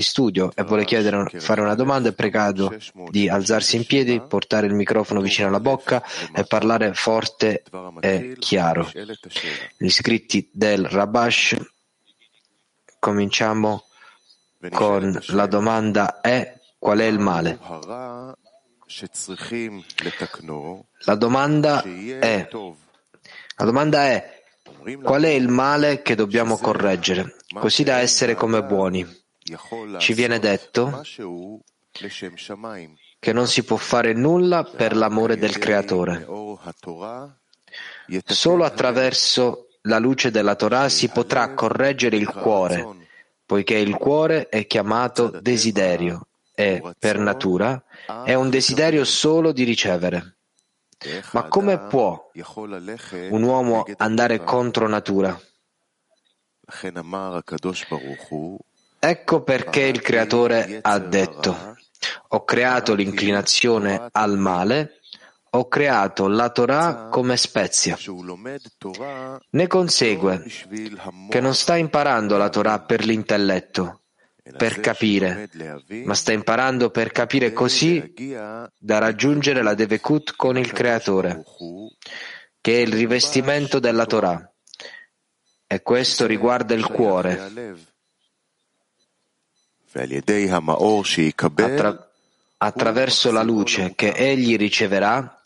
studio e vuole chiedere, fare una domanda, è pregato di alzarsi in piedi, portare il microfono vicino alla bocca e parlare forte e chiaro. Gli iscritti del Rabash, cominciamo con la domanda è qual è il male? La domanda è, la domanda è qual è il male che dobbiamo correggere, così da essere come buoni? Ci viene detto che non si può fare nulla per l'amore del Creatore. Solo attraverso la luce della Torah si potrà correggere il cuore, poiché il cuore è chiamato desiderio e, per natura, è un desiderio solo di ricevere. Ma come può un uomo andare contro natura? Ecco perché il Creatore ha detto, ho creato l'inclinazione al male, ho creato la Torah come spezia. Ne consegue che non sta imparando la Torah per l'intelletto, per capire, ma sta imparando per capire così da raggiungere la Devekut con il Creatore, che è il rivestimento della Torah. E questo riguarda il cuore. Attra- attraverso la luce che egli riceverà,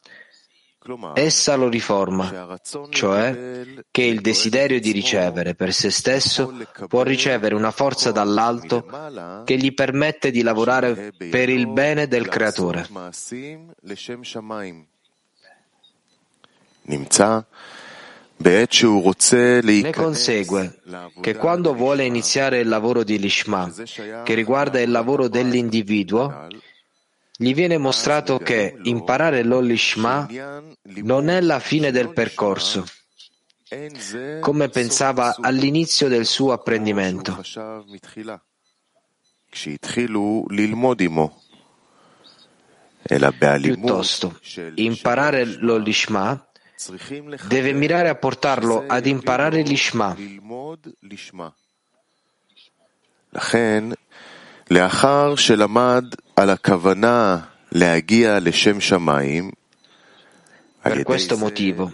essa lo riforma, cioè che il desiderio di ricevere per se stesso può ricevere una forza dall'alto che gli permette di lavorare per il bene del Creatore. Ne consegue che quando vuole iniziare il lavoro di Lishma, che riguarda il lavoro dell'individuo, gli viene mostrato che imparare l'Olishma non è la fine del percorso, come pensava all'inizio del suo apprendimento. Piuttosto, imparare l'Olishma deve mirare a portarlo ad imparare l'Ishma. לאחר שלמד על הכוונה להגיע לשם שמיים, per questo motivo,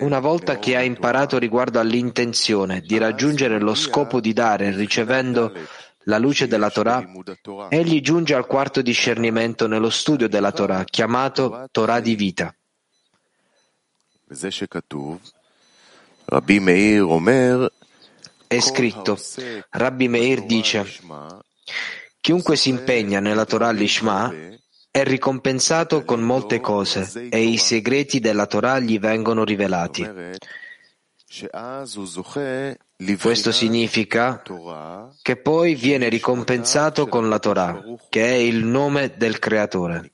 una volta che ha imparato riguardo all'intenzione di raggiungere lo scopo di dare ricevendo la luce della Torah, egli giunge al quarto discernimento nello studio della Torah, chiamato Torah di vita. È scritto, Rabbi Meir dice, chiunque si impegna nella Torah Lishma è ricompensato con molte cose e i segreti della Torah gli vengono rivelati. Questo significa che poi viene ricompensato con la Torah, che è il nome del Creatore.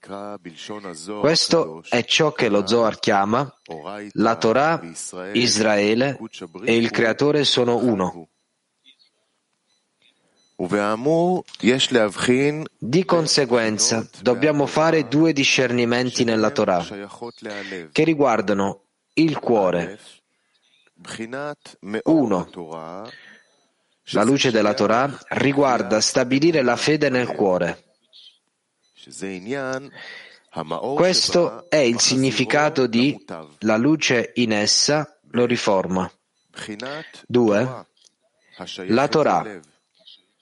Questo è ciò che lo Zohar chiama la Torah, Israele e il Creatore sono uno. Di conseguenza, dobbiamo fare due discernimenti nella Torah che riguardano il cuore uno, la luce della Torah riguarda stabilire la fede nel cuore. Questo è il significato di la luce in essa lo riforma. 2. La Torah,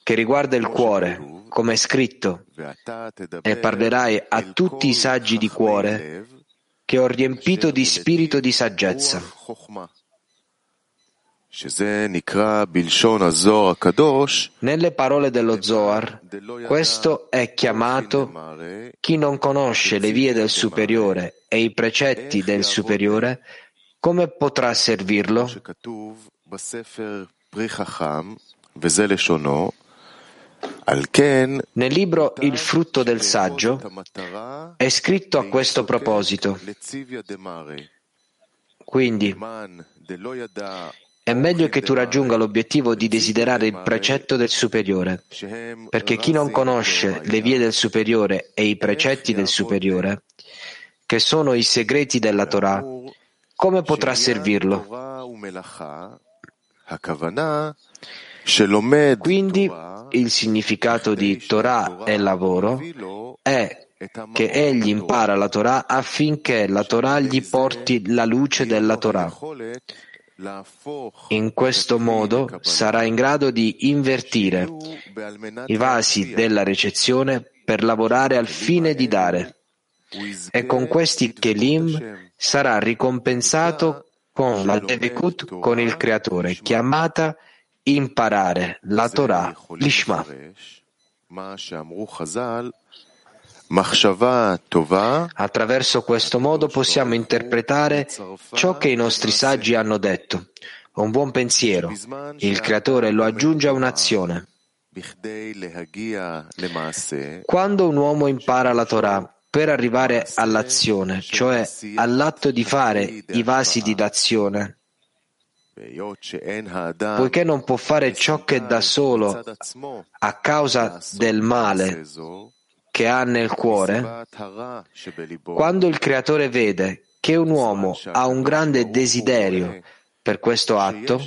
che riguarda il cuore, come è scritto, e parlerai a tutti i saggi di cuore che ho riempito di spirito di saggezza. Nelle parole dello Zohar, questo è chiamato chi non conosce le vie del superiore e i precetti del superiore, come potrà servirlo? Nel libro Il frutto del saggio è scritto a questo proposito. Quindi, è meglio che tu raggiunga l'obiettivo di desiderare il precetto del superiore, perché chi non conosce le vie del superiore e i precetti del superiore, che sono i segreti della Torah, come potrà servirlo? Quindi il significato di Torah e lavoro è che egli impara la Torah affinché la Torah gli porti la luce della Torah. In questo modo sarà in grado di invertire i vasi della ricezione per lavorare al fine di dare. E con questi Kelim sarà ricompensato con la Devikut con il Creatore, chiamata imparare la Torah, l'Ishma. Attraverso questo modo possiamo interpretare ciò che i nostri saggi hanno detto. Un buon pensiero. Il Creatore lo aggiunge a un'azione. Quando un uomo impara la Torah per arrivare all'azione, cioè all'atto di fare i vasi di d'azione, poiché non può fare ciò che da solo a causa del male che ha nel cuore, quando il Creatore vede che un uomo ha un grande desiderio per questo atto,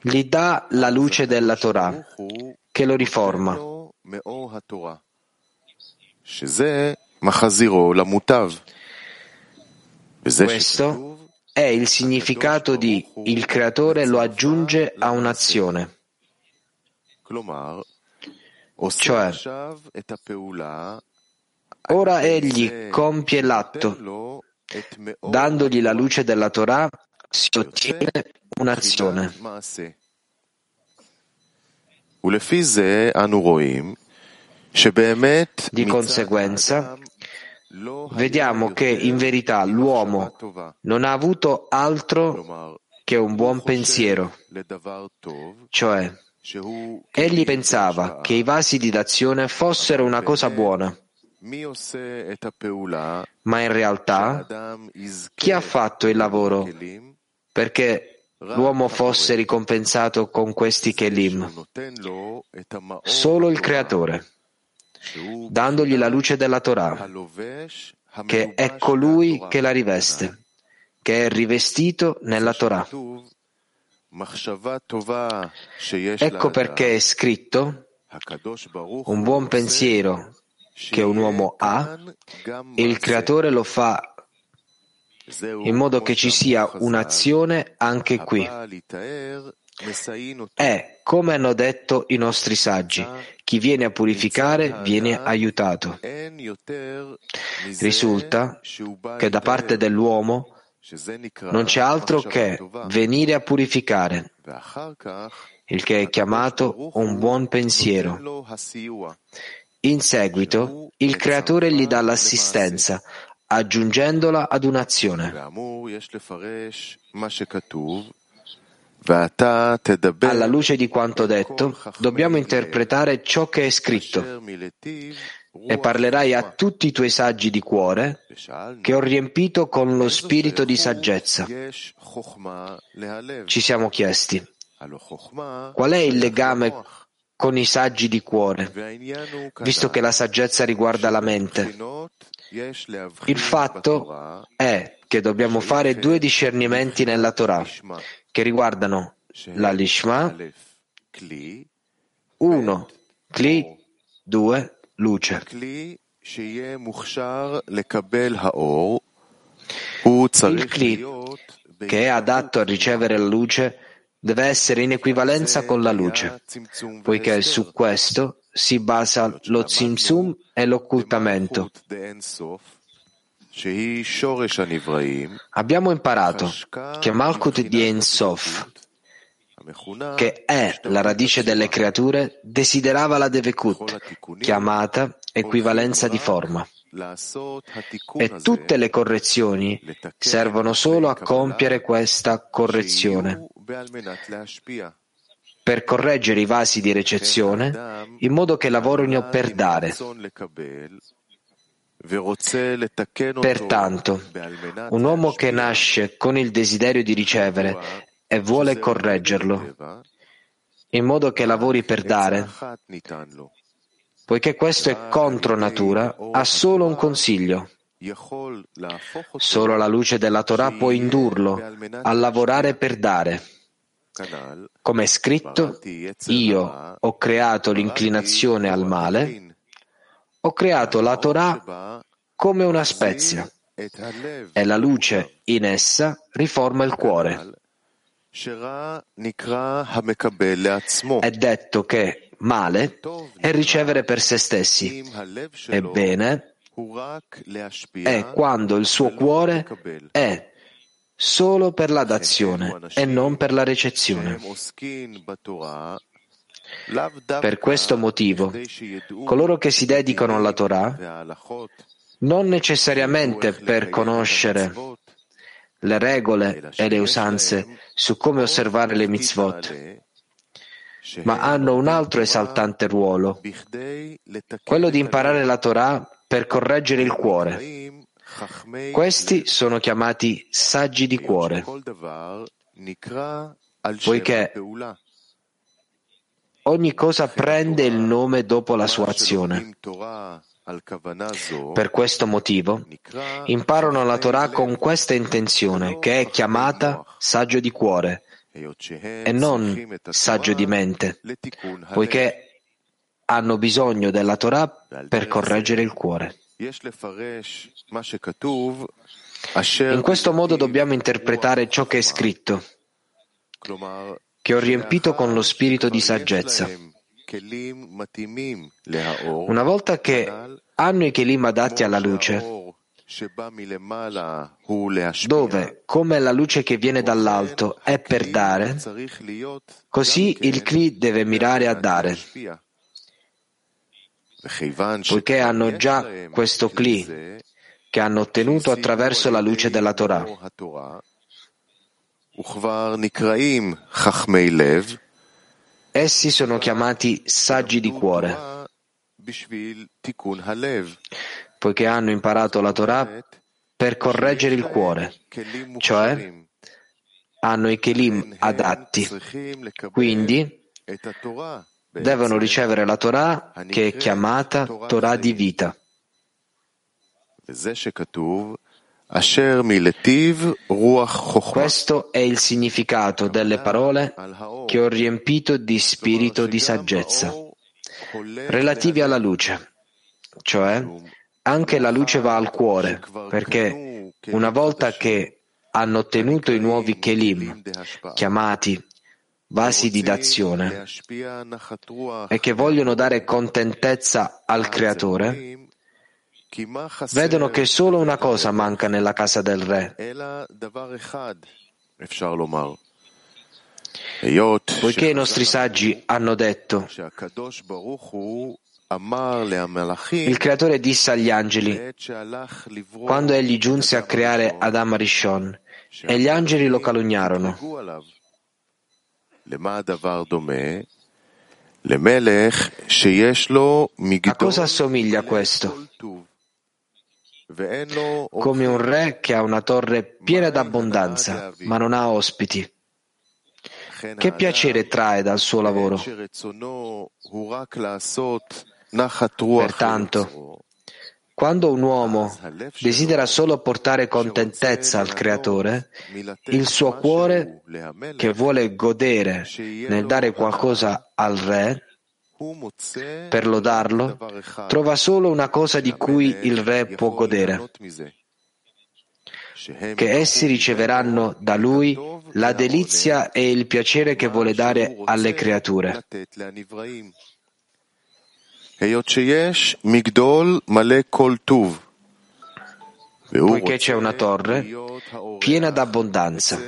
gli dà la luce della Torah che lo riforma. Questo è il significato di il creatore lo aggiunge a un'azione. Cioè, ora egli compie l'atto, dandogli la luce della Torah, si ottiene un'azione. Di conseguenza, vediamo che in verità l'uomo non ha avuto altro che un buon pensiero, cioè Egli pensava che i vasi di d'azione fossero una cosa buona, ma in realtà chi ha fatto il lavoro perché l'uomo fosse ricompensato con questi kelim? Solo il Creatore, dandogli la luce della Torah, che è colui che la riveste, che è rivestito nella Torah. Ecco perché è scritto un buon pensiero che un uomo ha il creatore lo fa in modo che ci sia un'azione anche qui. È, come hanno detto i nostri saggi, chi viene a purificare viene aiutato. Risulta che da parte dell'uomo non c'è altro che venire a purificare, il che è chiamato un buon pensiero. In seguito, il creatore gli dà l'assistenza, aggiungendola ad un'azione. Alla luce di quanto detto, dobbiamo interpretare ciò che è scritto e parlerai a tutti i tuoi saggi di cuore che ho riempito con lo spirito di saggezza. Ci siamo chiesti, qual è il legame con i saggi di cuore, visto che la saggezza riguarda la mente? Il fatto è che dobbiamo fare due discernimenti nella Torah che riguardano la Lishma, uno, Kli, due, luce. Il Kli, che è adatto a ricevere la luce, deve essere in equivalenza con la luce, poiché su questo si basa lo Tzimtzum e l'occultamento. Abbiamo imparato che Malkut di Ensof, che è la radice delle creature, desiderava la Devekut, chiamata equivalenza di forma. E tutte le correzioni servono solo a compiere questa correzione, per correggere i vasi di recezione in modo che lavorino per dare. Pertanto, un uomo che nasce con il desiderio di ricevere e vuole correggerlo, in modo che lavori per dare, poiché questo è contro natura, ha solo un consiglio. Solo la luce della Torah può indurlo a lavorare per dare. Come è scritto, io ho creato l'inclinazione al male, ho creato la Torah come una spezia. e la luce in essa riforma il cuore. È detto che male è ricevere per se stessi. Ebbene, è quando il suo cuore è solo per la dazione e non per la ricezione. Per questo motivo, coloro che si dedicano alla Torah, non necessariamente per conoscere le regole e le usanze su come osservare le mitzvot, ma hanno un altro esaltante ruolo, quello di imparare la Torah per correggere il cuore. Questi sono chiamati saggi di cuore, poiché ogni cosa prende il nome dopo la sua azione. Per questo motivo imparano la Torah con questa intenzione, che è chiamata saggio di cuore e non saggio di mente, poiché hanno bisogno della Torah per correggere il cuore. In questo modo dobbiamo interpretare ciò che è scritto, che ho riempito con lo spirito di saggezza. Una volta che hanno i kelim adatti alla luce, dove, come la luce che viene dall'alto, è per dare, così il Kli deve mirare a dare. Poiché hanno già questo Kli che hanno ottenuto attraverso la luce della Torah. Essi sono chiamati saggi di cuore, poiché hanno imparato la Torah per correggere il cuore, cioè hanno i kelim adatti, quindi devono ricevere la Torah che è chiamata Torah di vita. Questo è il significato delle parole che ho riempito di spirito di saggezza, relativi alla luce, cioè anche la luce va al cuore, perché una volta che hanno ottenuto i nuovi kelim, chiamati vasi di dazione, e che vogliono dare contentezza al Creatore, vedono che solo una cosa manca nella casa del re. Poiché i nostri saggi hanno detto il creatore disse agli angeli quando egli giunse a creare Adam Rishon e gli angeli lo calunniarono. A cosa assomiglia questo? Come un re che ha una torre piena d'abbondanza, ma non ha ospiti. Che piacere trae dal suo lavoro? Pertanto, quando un uomo desidera solo portare contentezza al Creatore, il suo cuore, che vuole godere nel dare qualcosa al Re, per lodarlo, trova solo una cosa di cui il re può godere, che essi riceveranno da lui la delizia e il piacere che vuole dare alle creature. Poiché c'è una torre piena d'abbondanza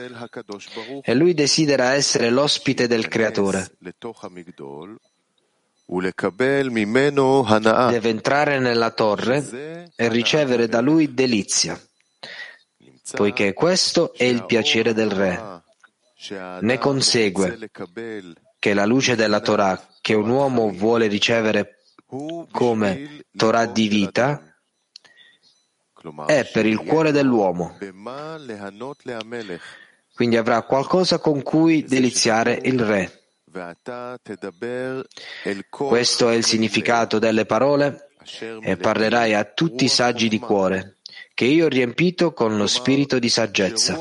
e lui desidera essere l'ospite del Creatore Deve entrare nella torre e ricevere da lui delizia, poiché questo è il piacere del re. Ne consegue che la luce della Torah che un uomo vuole ricevere come Torah di vita è per il cuore dell'uomo. Quindi avrà qualcosa con cui deliziare il re. Questo è il significato delle parole e parlerai a tutti i saggi di cuore che io ho riempito con lo spirito di saggezza.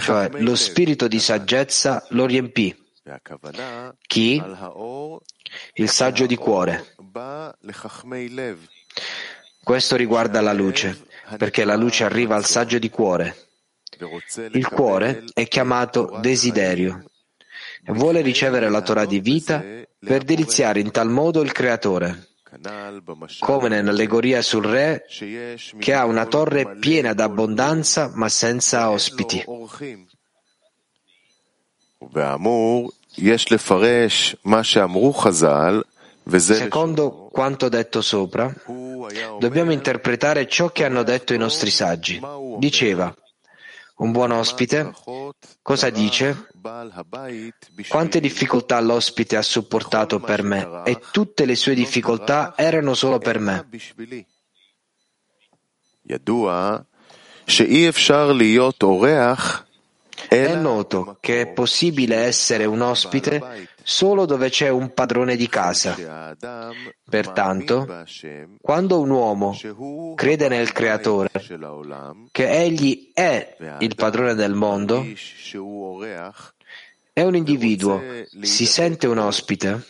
Cioè, lo spirito di saggezza lo riempì. Chi? Il saggio di cuore. Questo riguarda la luce, perché la luce arriva al saggio di cuore. Il cuore è chiamato desiderio vuole ricevere la Torah di vita per deliziare in tal modo il Creatore, come nell'allegoria sul re che ha una torre piena d'abbondanza ma senza ospiti. Secondo quanto detto sopra, dobbiamo interpretare ciò che hanno detto i nostri saggi. Diceva, un buon ospite cosa dice? Quante difficoltà l'ospite ha supportato per me e tutte le sue difficoltà erano solo per me. È noto che è possibile essere un ospite solo dove c'è un padrone di casa. Pertanto, quando un uomo crede nel Creatore, che egli è il padrone del mondo, è un individuo, si sente un ospite,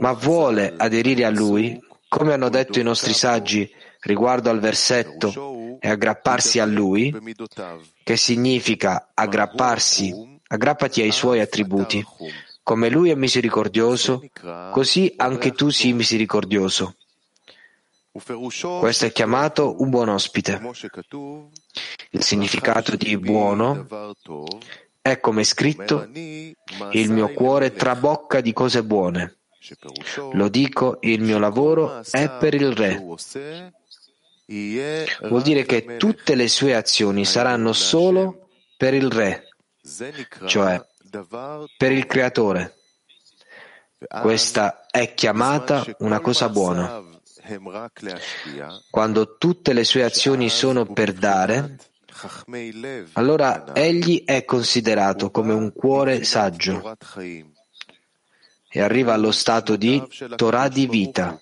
ma vuole aderire a lui, come hanno detto i nostri saggi riguardo al versetto e aggrapparsi a lui, che significa aggrapparsi, aggrappati ai suoi attributi. Come lui è misericordioso, così anche tu sii misericordioso. Questo è chiamato un buon ospite. Il significato di buono è come scritto, il mio cuore trabocca di cose buone. Lo dico, il mio lavoro è per il Re. Vuol dire che tutte le sue azioni saranno solo per il Re, cioè per il Creatore. Questa è chiamata una cosa buona. Quando tutte le sue azioni sono per dare, allora egli è considerato come un cuore saggio e arriva allo stato di Torah di vita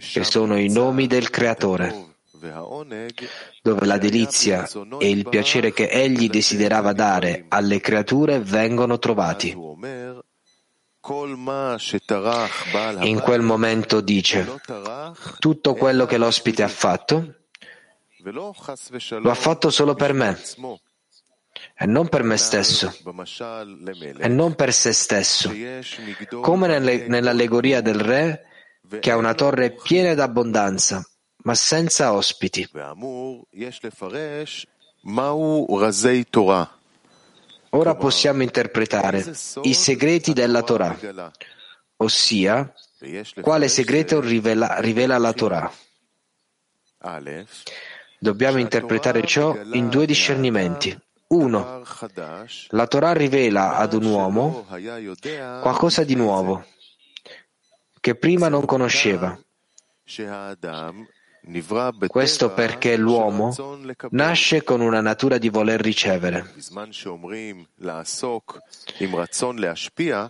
che sono i nomi del Creatore, dove la delizia e il piacere che egli desiderava dare alle creature vengono trovati. In quel momento dice, tutto quello che l'ospite ha fatto, lo ha fatto solo per me e non per me stesso e non per se stesso, come nell'allegoria del re che ha una torre piena d'abbondanza, ma senza ospiti. Ora possiamo interpretare i segreti della Torah, ossia quale segreto rivela, rivela la Torah. Dobbiamo interpretare ciò in due discernimenti. Uno, la Torah rivela ad un uomo qualcosa di nuovo che prima non conosceva. Questo perché l'uomo nasce con una natura di voler ricevere.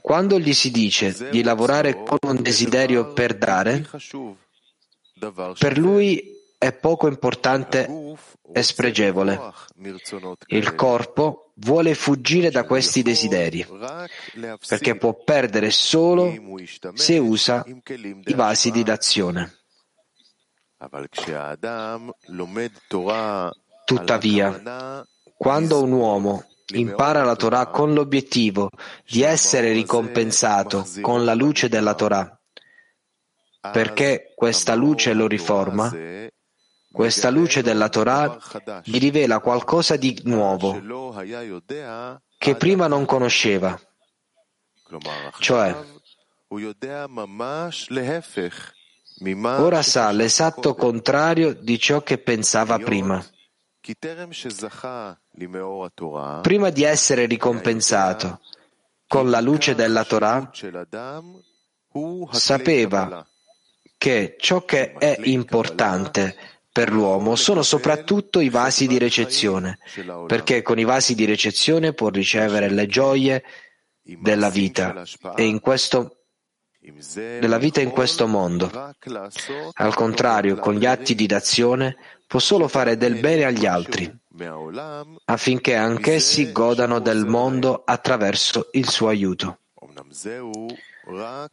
Quando gli si dice di lavorare con un desiderio per dare, per lui è poco importante e spregevole. Il corpo vuole fuggire da questi desideri, perché può perdere solo se usa i vasi di d'azione. Tuttavia, quando un uomo impara la Torah con l'obiettivo di essere ricompensato con la luce della Torah, perché questa luce lo riforma, questa luce della Torah gli rivela qualcosa di nuovo che prima non conosceva. Cioè, ora sa l'esatto contrario di ciò che pensava prima. Prima di essere ricompensato con la luce della Torah, sapeva che ciò che è importante per l'uomo sono soprattutto i vasi di recezione, perché con i vasi di recezione può ricevere le gioie della vita e in questo della vita in questo mondo. Al contrario, con gli atti di d'azione può solo fare del bene agli altri, affinché anch'essi godano del mondo attraverso il suo aiuto.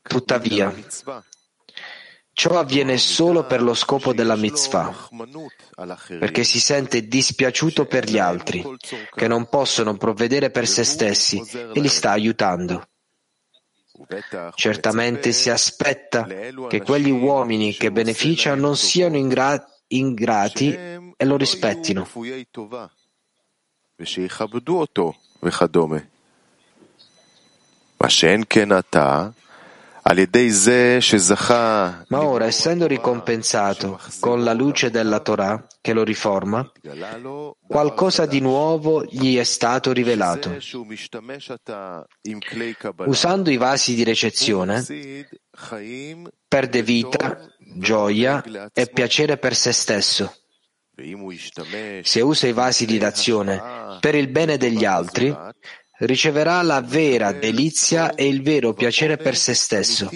Tuttavia, ciò avviene solo per lo scopo della mitzvah, perché si sente dispiaciuto per gli altri, che non possono provvedere per se stessi e li sta aiutando. Certamente si aspetta che quegli uomini che beneficiano non siano ingra- ingrati e lo rispettino. Ma ora, essendo ricompensato con la luce della Torah che lo riforma, qualcosa di nuovo gli è stato rivelato. Usando i vasi di recezione, perde vita, gioia e piacere per se stesso. Se usa i vasi di d'azione per il bene degli altri, riceverà la vera delizia e il vero piacere per se stesso.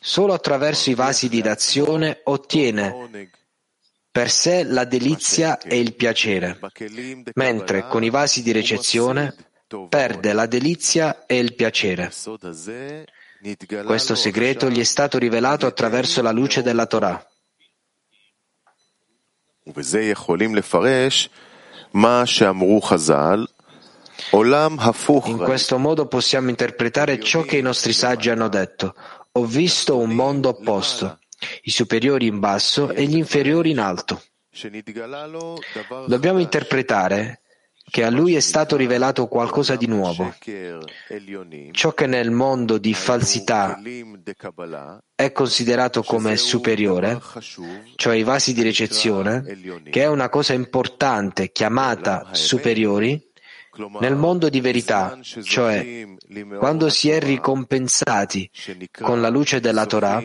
Solo attraverso i vasi di d'azione ottiene per sé la delizia e il piacere, mentre con i vasi di recezione perde la delizia e il piacere. Questo segreto gli è stato rivelato attraverso la luce della Torah. In questo modo possiamo interpretare ciò che i nostri saggi hanno detto. Ho visto un mondo opposto, i superiori in basso e gli inferiori in alto. Dobbiamo interpretare che a lui è stato rivelato qualcosa di nuovo. Ciò che nel mondo di falsità è considerato come superiore, cioè i vasi di recezione, che è una cosa importante chiamata superiori, nel mondo di verità, cioè quando si è ricompensati con la luce della Torah,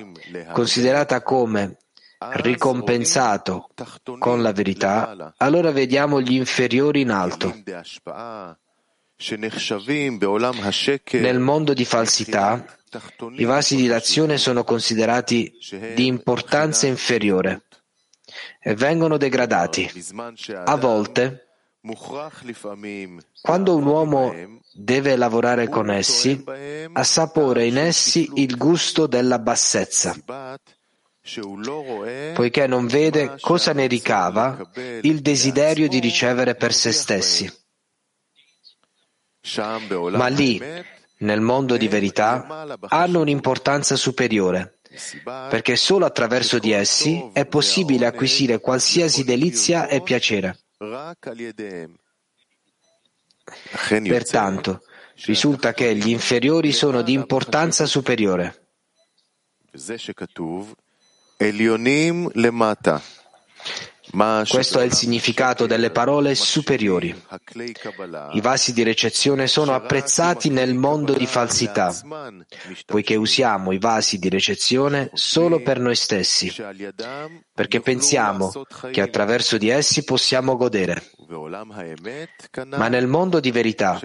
considerata come ricompensato con la verità, allora vediamo gli inferiori in alto. Nel mondo di falsità, i vasi di d'azione sono considerati di importanza inferiore e vengono degradati. A volte, quando un uomo deve lavorare con essi, assapora in essi il gusto della bassezza poiché non vede cosa ne ricava il desiderio di ricevere per se stessi. Ma lì, nel mondo di verità, hanno un'importanza superiore, perché solo attraverso di essi è possibile acquisire qualsiasi delizia e piacere. Pertanto, risulta che gli inferiori sono di importanza superiore. Questo è il significato delle parole superiori. I vasi di recezione sono apprezzati nel mondo di falsità, poiché usiamo i vasi di recezione solo per noi stessi, perché pensiamo che attraverso di essi possiamo godere. Ma nel mondo di verità,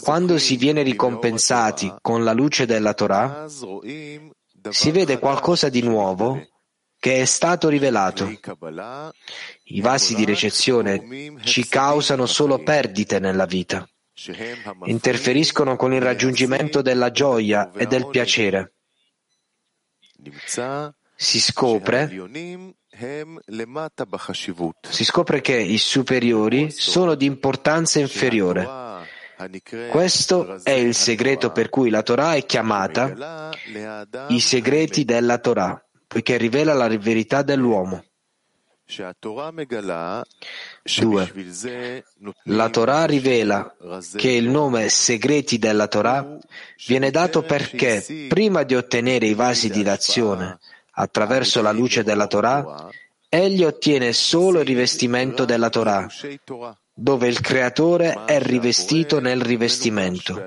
quando si viene ricompensati con la luce della Torah, si vede qualcosa di nuovo che è stato rivelato. I vasi di recezione ci causano solo perdite nella vita. Interferiscono con il raggiungimento della gioia e del piacere. Si scopre, si scopre che i superiori sono di importanza inferiore. Questo è il segreto per cui la Torah è chiamata i segreti della Torah, poiché rivela la verità dell'uomo. 2. La Torah rivela che il nome segreti della Torah viene dato perché prima di ottenere i vasi di d'azione attraverso la luce della Torah, egli ottiene solo il rivestimento della Torah, dove il creatore è rivestito nel rivestimento.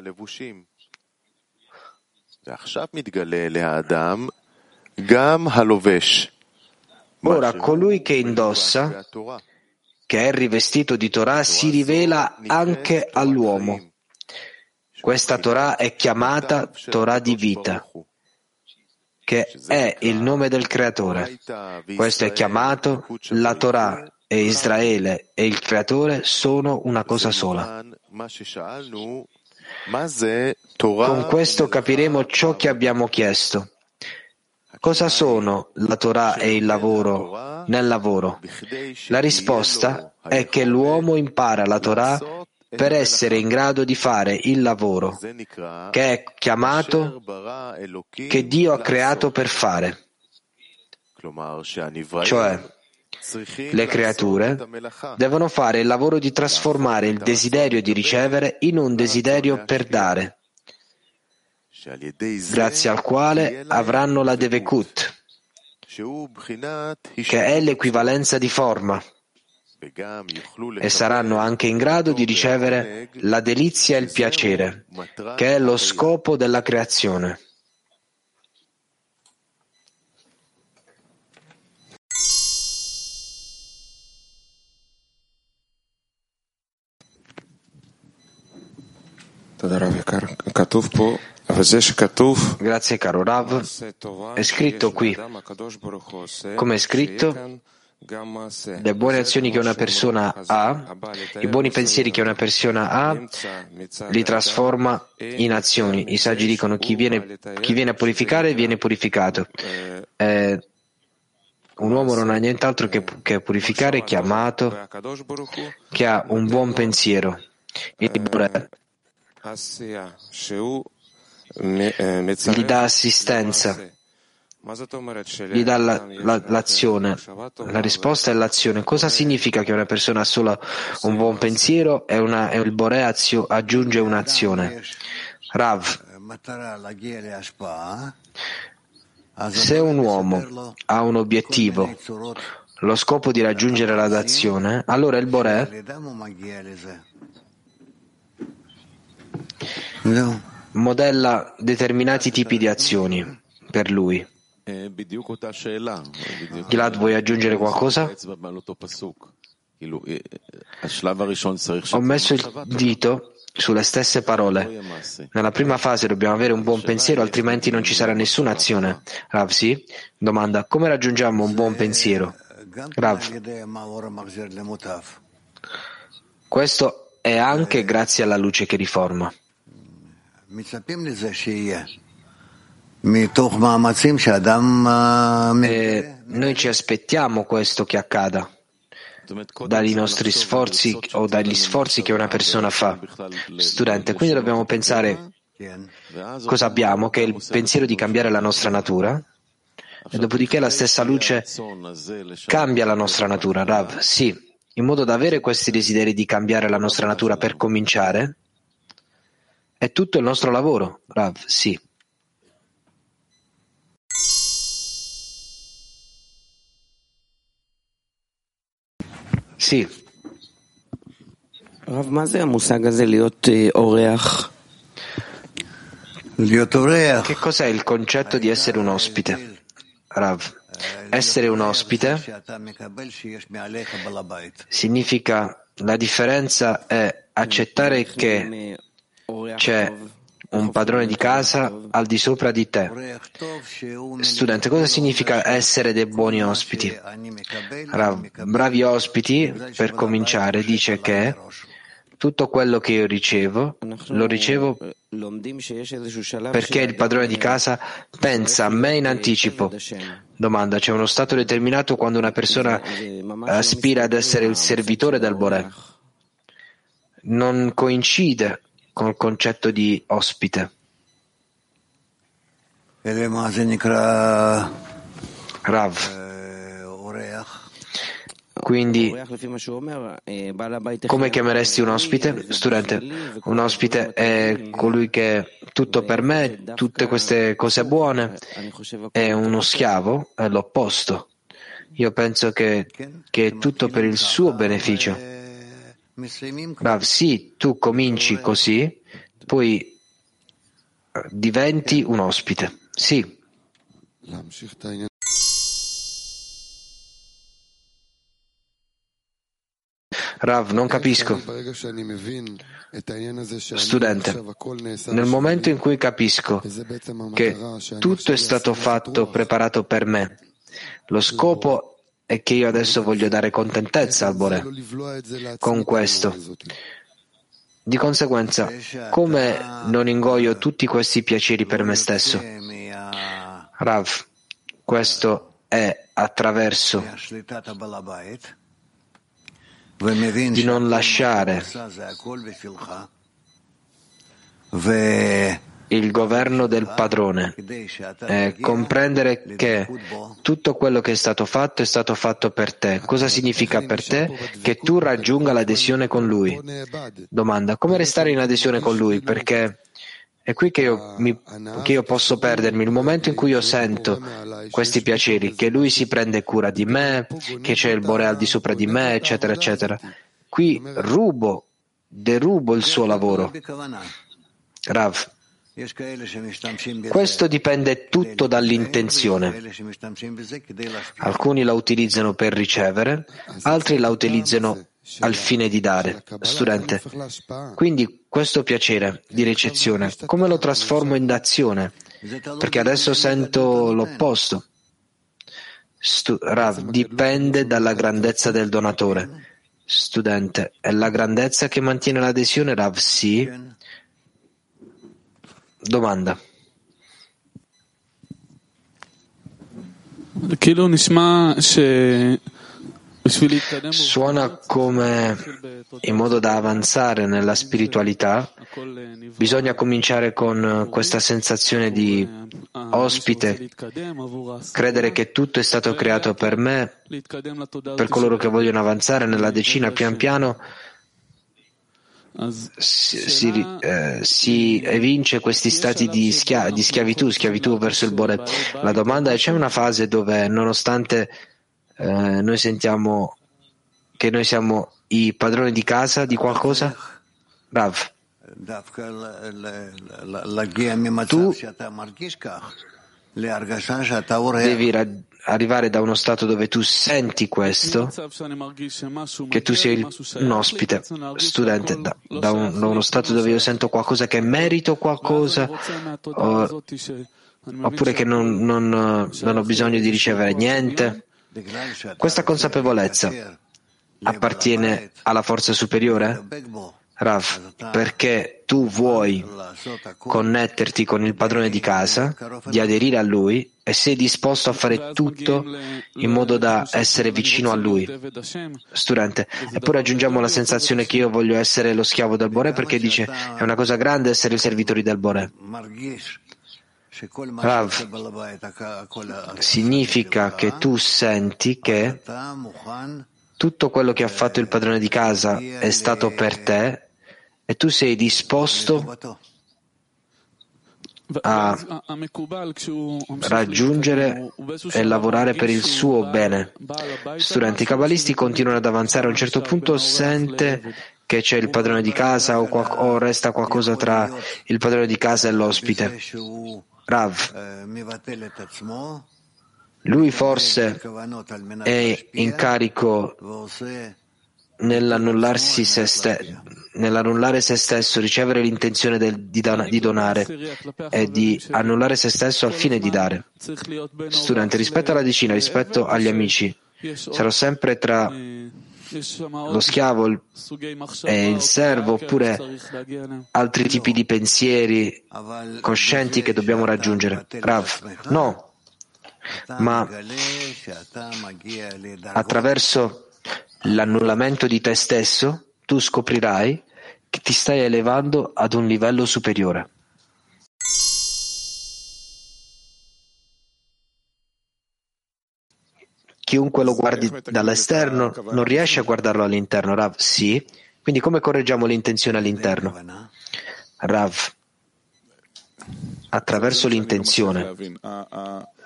Ora colui che indossa, che è rivestito di Torah, si rivela anche all'uomo. Questa Torah è chiamata Torah di vita, che è il nome del Creatore. Questo è chiamato la Torah e Israele e il Creatore sono una cosa sola. Con questo capiremo ciò che abbiamo chiesto. Cosa sono la Torah e il lavoro nel lavoro? La risposta è che l'uomo impara la Torah per essere in grado di fare il lavoro che è chiamato, che Dio ha creato per fare. Cioè, le creature devono fare il lavoro di trasformare il desiderio di ricevere in un desiderio per dare grazie al quale avranno la Devekut, che è l'equivalenza di forma, e saranno anche in grado di ricevere la delizia e il piacere, che è lo scopo della creazione. Grazie caro Rav. È scritto qui, come è scritto, le buone azioni che una persona ha, i buoni pensieri che una persona ha, li trasforma in azioni. I saggi dicono chi viene, chi viene a purificare viene purificato. Eh, un uomo non ha nient'altro che, che purificare, chiamato, che ha un buon pensiero. Il Bore gli dà assistenza, gli dà la, la, l'azione. La risposta è l'azione. Cosa significa che una persona ha solo un buon pensiero e, una, e il Bore azio, aggiunge un'azione? Rav, se un uomo ha un obiettivo, lo scopo di raggiungere la dazione, allora il Bore modella determinati tipi di azioni per lui. Gilad, vuoi aggiungere qualcosa? Ho messo il dito sulle stesse parole. Nella prima fase dobbiamo avere un buon pensiero, altrimenti non ci sarà nessuna azione. Rav, sì? Domanda, come raggiungiamo un buon pensiero? Rav. Questo è anche grazie alla luce che riforma. E noi ci aspettiamo questo che accada. dai nostri sforzi o dagli sforzi che una persona fa. Studente, quindi dobbiamo pensare cosa abbiamo, che è il pensiero di cambiare la nostra natura, e dopodiché la stessa luce cambia la nostra natura. Rav, sì, in modo da avere questi desideri di cambiare la nostra natura per cominciare, è tutto il nostro lavoro, Rav, sì. Sì. Rav, מה זה המושג הזה להיות אורח? Che cos'è il concetto di essere un ospite? Rav, essere un ospite significa la differenza è accettare che c'è un padrone di casa al di sopra di te. Studente, cosa significa essere dei buoni ospiti? Bravi ospiti, per cominciare, dice che tutto quello che io ricevo, lo ricevo perché il padrone di casa pensa a me in anticipo. Domanda, c'è uno stato determinato quando una persona aspira ad essere il servitore del Boré? Non coincide col concetto di ospite. Rav. Quindi, come chiameresti un ospite? Studente, un ospite è colui che tutto per me, tutte queste cose buone, è uno schiavo, è l'opposto. Io penso che, che è tutto per il suo beneficio. Rav, sì, tu cominci così, poi diventi un ospite. Sì. Rav, non capisco. Studente, nel momento in cui capisco che tutto è stato fatto, preparato per me, lo scopo è che io adesso voglio dare contentezza al Bore con questo. Di conseguenza, come non ingoio tutti questi piaceri per me stesso? Rav, questo è attraverso di non lasciare il governo del padrone e comprendere che tutto quello che è stato fatto è stato fatto per te. Cosa significa per te? Che tu raggiunga l'adesione con lui. Domanda, come restare in adesione con lui? Perché è qui che io, mi, che io, posso perdermi il momento in cui io sento questi piaceri, che lui si prende cura di me, che c'è il Bore al di sopra di me, eccetera, eccetera. Qui rubo, derubo il suo lavoro. Rav. Questo dipende tutto dall'intenzione. Alcuni la utilizzano per ricevere, altri la utilizzano al fine di dare. Studente, quindi questo piacere di ricezione, come lo trasformo in azione? Perché adesso sento l'opposto. Stu- Rav, dipende dalla grandezza del donatore. Studente, è la grandezza che mantiene l'adesione, Rav? Sì. Domanda. Suona come in modo da avanzare nella spiritualità bisogna cominciare con questa sensazione di ospite, credere che tutto è stato creato per me, per coloro che vogliono avanzare nella decina pian piano si, si, eh, si evince questi stati di, schia- di schiavitù, schiavitù verso il Bore. La domanda è c'è una fase dove nonostante eh, noi sentiamo che noi siamo i padroni di casa di qualcosa? Rav. Tu devi ra- arrivare da uno stato dove tu senti questo, che tu sei un ospite, studente, da, da, un, da uno stato dove io sento qualcosa che merito qualcosa, o, oppure che non, non, non ho bisogno di ricevere niente. Questa consapevolezza appartiene alla forza superiore? Rav, perché tu vuoi connetterti con il padrone di casa, di aderire a lui e sei disposto a fare tutto in modo da essere vicino a lui. Studente, eppure aggiungiamo la sensazione che io voglio essere lo schiavo del Bore perché dice è una cosa grande essere i servitori del Bore. Rav, significa che tu senti che tutto quello che ha fatto il padrone di casa è stato per te e tu sei disposto a raggiungere e lavorare per il suo bene. Studenti cabalisti continuano ad avanzare, a un certo punto sente che c'è il padrone di casa o, qual- o resta qualcosa tra il padrone di casa e l'ospite. Rav, lui forse è in carico nell'annullarsi se ste- nell'annullare se stesso, ricevere l'intenzione del, di, don- di, donare e di annullare se stesso al fine di dare. Studente, rispetto alla decina, rispetto agli amici, sarò sempre tra lo schiavo e il servo oppure altri tipi di pensieri coscienti che dobbiamo raggiungere. Rav, no, ma attraverso l'annullamento di te stesso tu scoprirai che ti stai elevando ad un livello superiore. Chiunque lo guardi dall'esterno non riesce a guardarlo all'interno. Rav, sì. Quindi come correggiamo l'intenzione all'interno? Rav, attraverso l'intenzione.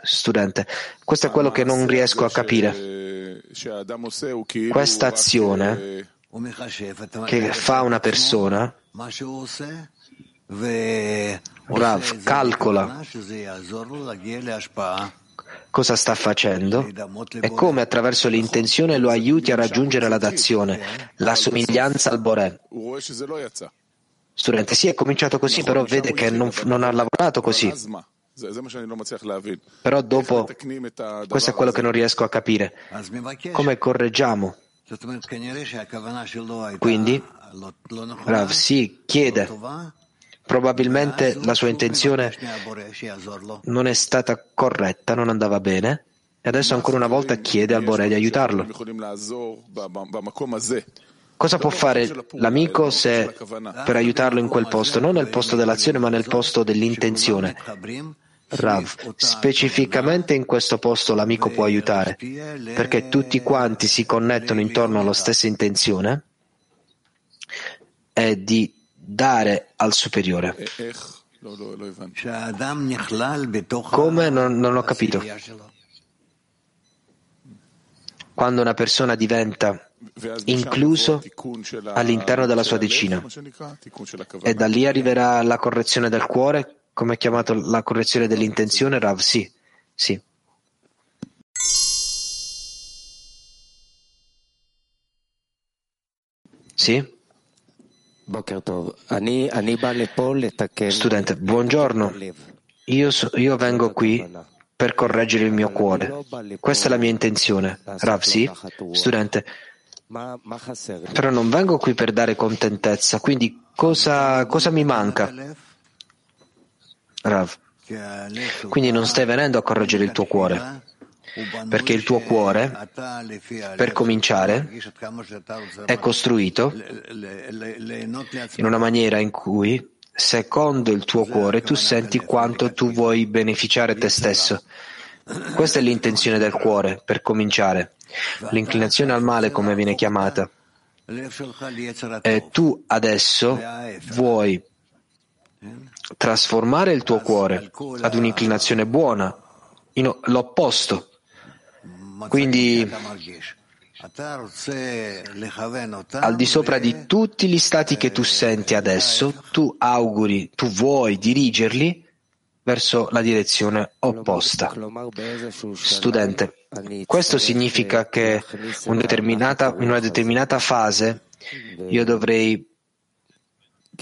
Studente, questo è quello che non riesco a capire. Questa azione che fa una persona, Rav calcola cosa sta facendo e come attraverso l'intenzione lo aiuti a raggiungere la dazione, la somiglianza al Boré. Studente, sì, è cominciato così, però vede che non, non ha lavorato così. Però dopo, questo è quello che non riesco a capire. Come correggiamo? Quindi, Rav si chiede, probabilmente la sua intenzione non è stata corretta, non andava bene, e adesso ancora una volta chiede al Bore di aiutarlo. Cosa può fare l'amico se per aiutarlo in quel posto, non nel posto dell'azione ma nel posto dell'intenzione? Rav, specificamente in questo posto l'amico può aiutare, perché tutti quanti si connettono intorno alla stessa intenzione è di dare al superiore. Come non, non ho capito. Quando una persona diventa incluso all'interno della sua decina e da lì arriverà la correzione del cuore come è chiamato la correzione dell'intenzione, Rav? Sì, sì. Sì? Studente, buongiorno. Io, so, io, vengo qui per correggere il mio cuore. Questa è la mia intenzione. Rav, sì? Studente, però non vengo qui per dare contentezza, quindi cosa, cosa mi manca? Rav. Quindi non stai venendo a correggere il tuo cuore, perché il tuo cuore, per cominciare, è costruito in una maniera in cui, secondo il tuo cuore, tu senti quanto tu vuoi beneficiare te stesso. Questa è l'intenzione del cuore, per cominciare. L'inclinazione al male, come viene chiamata. E tu adesso vuoi trasformare il tuo cuore ad un'inclinazione buona, in l'opposto. Quindi al di sopra di tutti gli stati che tu senti adesso, tu auguri, tu vuoi dirigerli verso la direzione opposta. Studente, questo significa che in una determinata fase io dovrei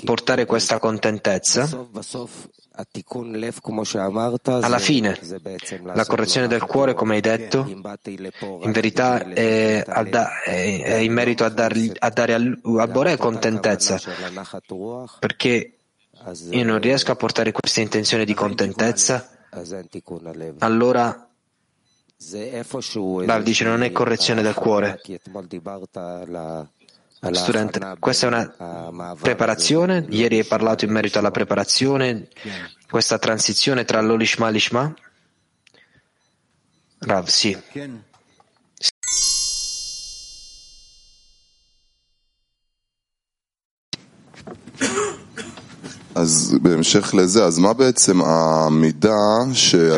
portare questa contentezza, alla fine, la correzione del cuore, come hai detto, in verità è, è in merito a, dargli, a dare al Boré contentezza, perché io non riesco a portare questa intenzione di contentezza, allora Rav dice non è correzione del cuore, Studente, questa è una preparazione. Ieri hai parlato in merito alla preparazione, questa transizione tra l'Olishma e l'Ishma? Rav, sì.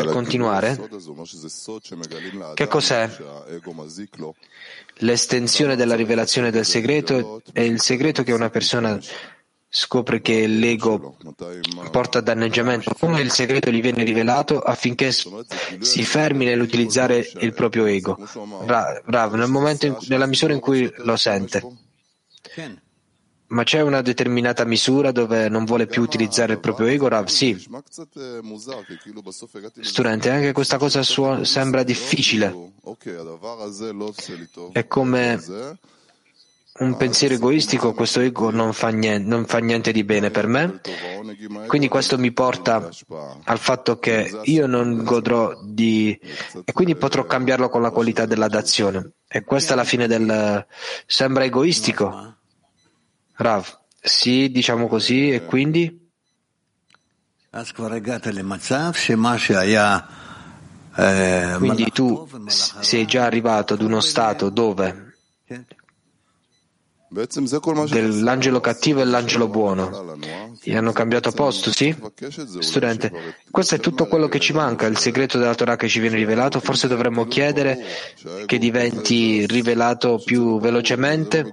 Per continuare, che cos'è? l'estensione della rivelazione del segreto è il segreto che una persona scopre che l'ego porta danneggiamento, come il segreto gli viene rivelato affinché si fermi nell'utilizzare il proprio ego. Rav, nel in, nella misura in cui lo sente. Ma c'è una determinata misura dove non vuole più utilizzare il proprio ego, Rav? Sì. Studente, anche questa cosa suo, sembra difficile. È come un pensiero egoistico, questo ego non fa, niente, non fa niente di bene per me. Quindi questo mi porta al fatto che io non godrò di... e quindi potrò cambiarlo con la qualità della dazione. E questa è la fine del... sembra egoistico. Rav, sì, diciamo così, e quindi? Quindi tu sei già arrivato ad uno stato dove dell'angelo cattivo e l'angelo buono. Gli hanno cambiato posto, sì? Studente, questo è tutto quello che ci manca, il segreto della Torah che ci viene rivelato. Forse dovremmo chiedere che diventi rivelato più velocemente,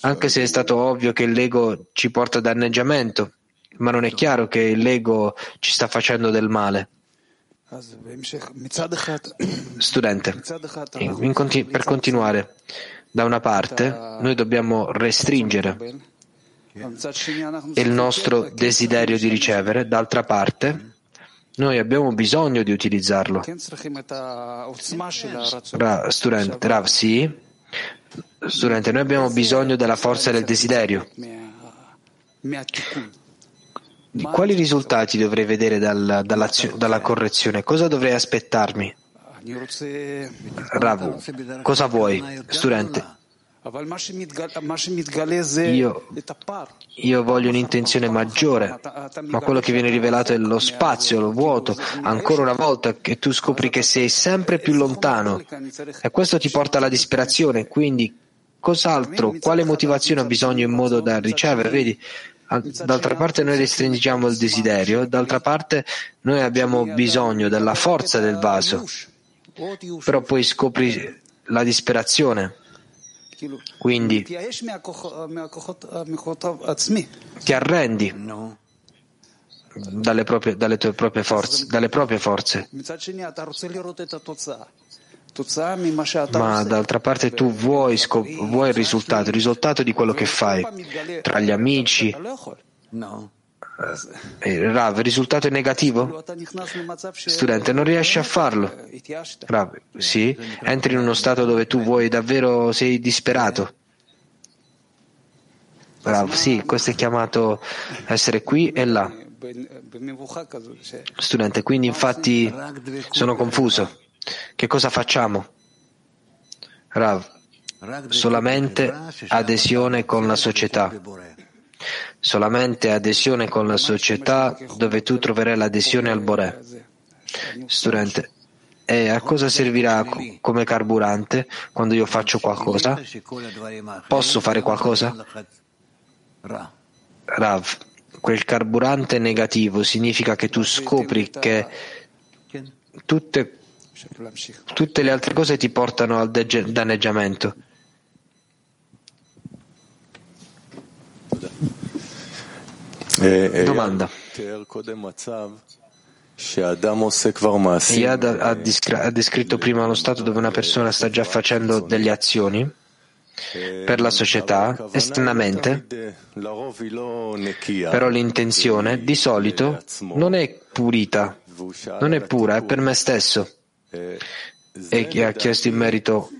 anche se è stato ovvio che l'ego ci porta a danneggiamento, ma non è chiaro che l'ego ci sta facendo del male. Studente, continu- per continuare, da una parte noi dobbiamo restringere il nostro desiderio di ricevere, d'altra parte noi abbiamo bisogno di utilizzarlo. Ra, studente, Rav, sì. Studente, noi abbiamo bisogno della forza del desiderio. Quali risultati dovrei vedere dal, dalla correzione? Cosa dovrei aspettarmi? Ravu, cosa vuoi? Studente, io, io, voglio un'intenzione maggiore, ma quello che viene rivelato è lo spazio, lo vuoto, ancora una volta che tu scopri che sei sempre più lontano e questo ti porta alla disperazione, quindi cos'altro, quale motivazione ho bisogno in modo da ricevere? Vedi, D'altra parte noi restringiamo il desiderio, d'altra parte noi abbiamo bisogno della forza del vaso, però poi scopri la disperazione. Quindi ti arrendi dalle, proprie, dalle tue proprie forze, dalle proprie forze. Ma d'altra parte tu vuoi, scop- vuoi il risultato, il risultato di quello che fai tra gli amici. Eh, Rav, il risultato è negativo? Studente, non riesci a farlo. Rav, sì, entri in uno stato dove tu vuoi davvero, sei disperato. Rav, sì, questo è chiamato essere qui e là. Studente, quindi infatti sono confuso. Che cosa facciamo? Rav, solamente adesione con la società. Solamente adesione con la società dove tu troverai l'adesione al Boré. Studente, e a cosa servirà come carburante quando io faccio qualcosa? Posso fare qualcosa? Rav, quel carburante negativo significa che tu scopri che tutte Tutte le altre cose ti portano al danneggiamento. Domanda. Yad ha, ha descritto prima lo stato dove una persona sta già facendo delle azioni per la società esternamente, però l'intenzione di solito non è purita, non è pura, è per me stesso. E che ha chiesto in merito,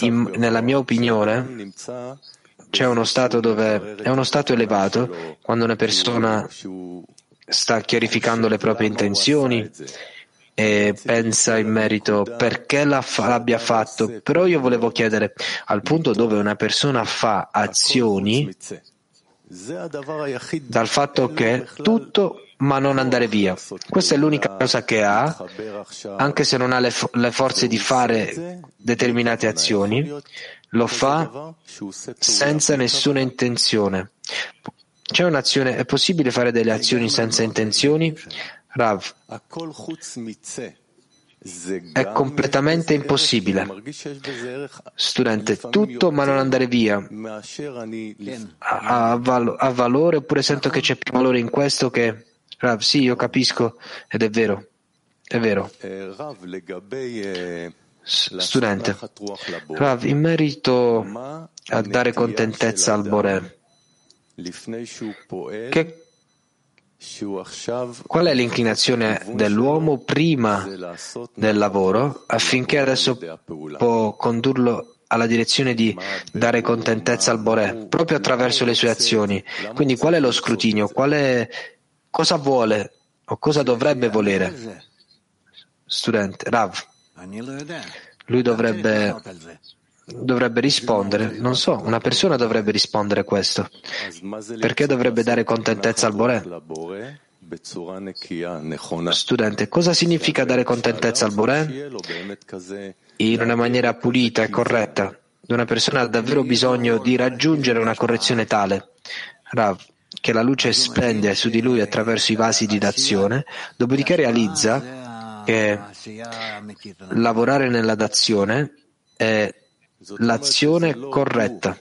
in, nella mia opinione, c'è uno stato dove è uno stato elevato quando una persona sta chiarificando le proprie intenzioni e pensa in merito perché l'abbia fatto, però io volevo chiedere al punto dove una persona fa azioni dal fatto che tutto ma non andare via. Questa è l'unica cosa che ha, anche se non ha le, le forze di fare determinate azioni, lo fa senza nessuna intenzione. C'è un'azione, è possibile fare delle azioni senza intenzioni? Rav, è completamente impossibile. Studente, tutto ma non andare via ha, ha valore oppure sento che c'è più valore in questo che Rav, sì, io capisco ed è vero, è vero. Studente, Rav, in merito a dare contentezza al Bore, che, qual è l'inclinazione dell'uomo prima del lavoro affinché adesso può condurlo alla direzione di dare contentezza al Bore proprio attraverso le sue azioni? Quindi qual è lo scrutinio? È Cosa vuole o cosa dovrebbe volere? Studente, Rav. Lui dovrebbe, dovrebbe rispondere, non so, una persona dovrebbe rispondere a questo. Perché dovrebbe dare contentezza al Boré? Studente, cosa significa dare contentezza al Boré? In una maniera pulita e corretta. Una persona ha davvero bisogno di raggiungere una correzione tale. Rav, che la luce splende su di lui attraverso i vasi di dazione, dopodiché realizza che lavorare nella dazione è l'azione corretta.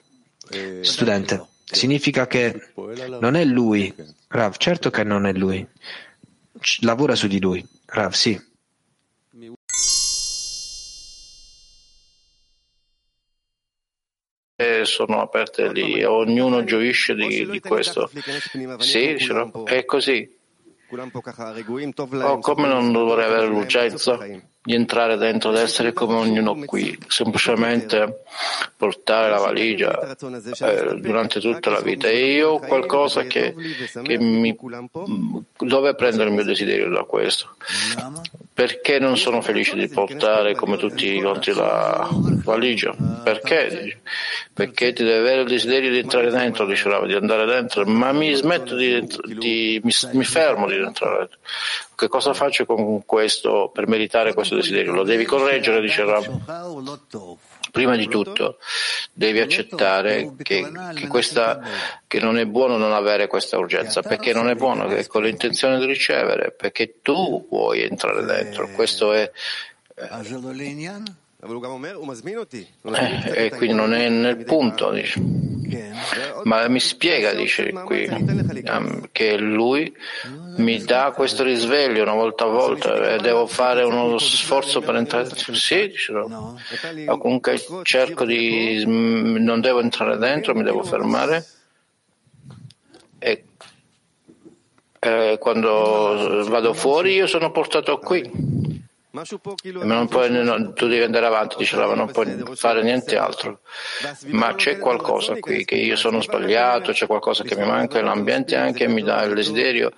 Studente, significa che non è lui, Rav, certo che non è lui, lavora su di lui. Rav, sì. sono aperte lì, ognuno gioisce di, di questo. Sì, è così. Oh, come non dovrei avere l'urgenza di entrare dentro ed essere come ognuno qui, semplicemente portare la valigia eh, durante tutta la vita. E io ho qualcosa che, che mi, dove prendere il mio desiderio da questo? Perché non sono felice di portare come tutti quanti la valigia? Perché? Perché ti deve avere il desiderio di entrare dentro, diceva, di andare dentro, ma mi smetto di, di mi, mi fermo di entrare dentro. Che cosa faccio con questo per meritare questo desiderio? Lo devi correggere, dice Ram. Prima di tutto devi accettare che, che, questa, che, non è buono non avere questa urgenza, perché non è buono, che con l'intenzione di ricevere, perché tu vuoi entrare dentro. Questo è eh, eh, e quindi non è nel punto, dice. ma mi spiega, dice qui, che lui mi dà questo risveglio una volta a volta e devo fare uno sforzo per entrare. Sì, dice, no. Ma comunque cerco di, non devo entrare dentro, mi devo fermare e eh, quando vado fuori io sono portato qui. Ma puoi, no, tu devi andare avanti, diceva, non puoi fare niente altro. Ma c'è qualcosa qui che io sono sbagliato, c'è qualcosa che mi manca e l'ambiente anche mi dà il desiderio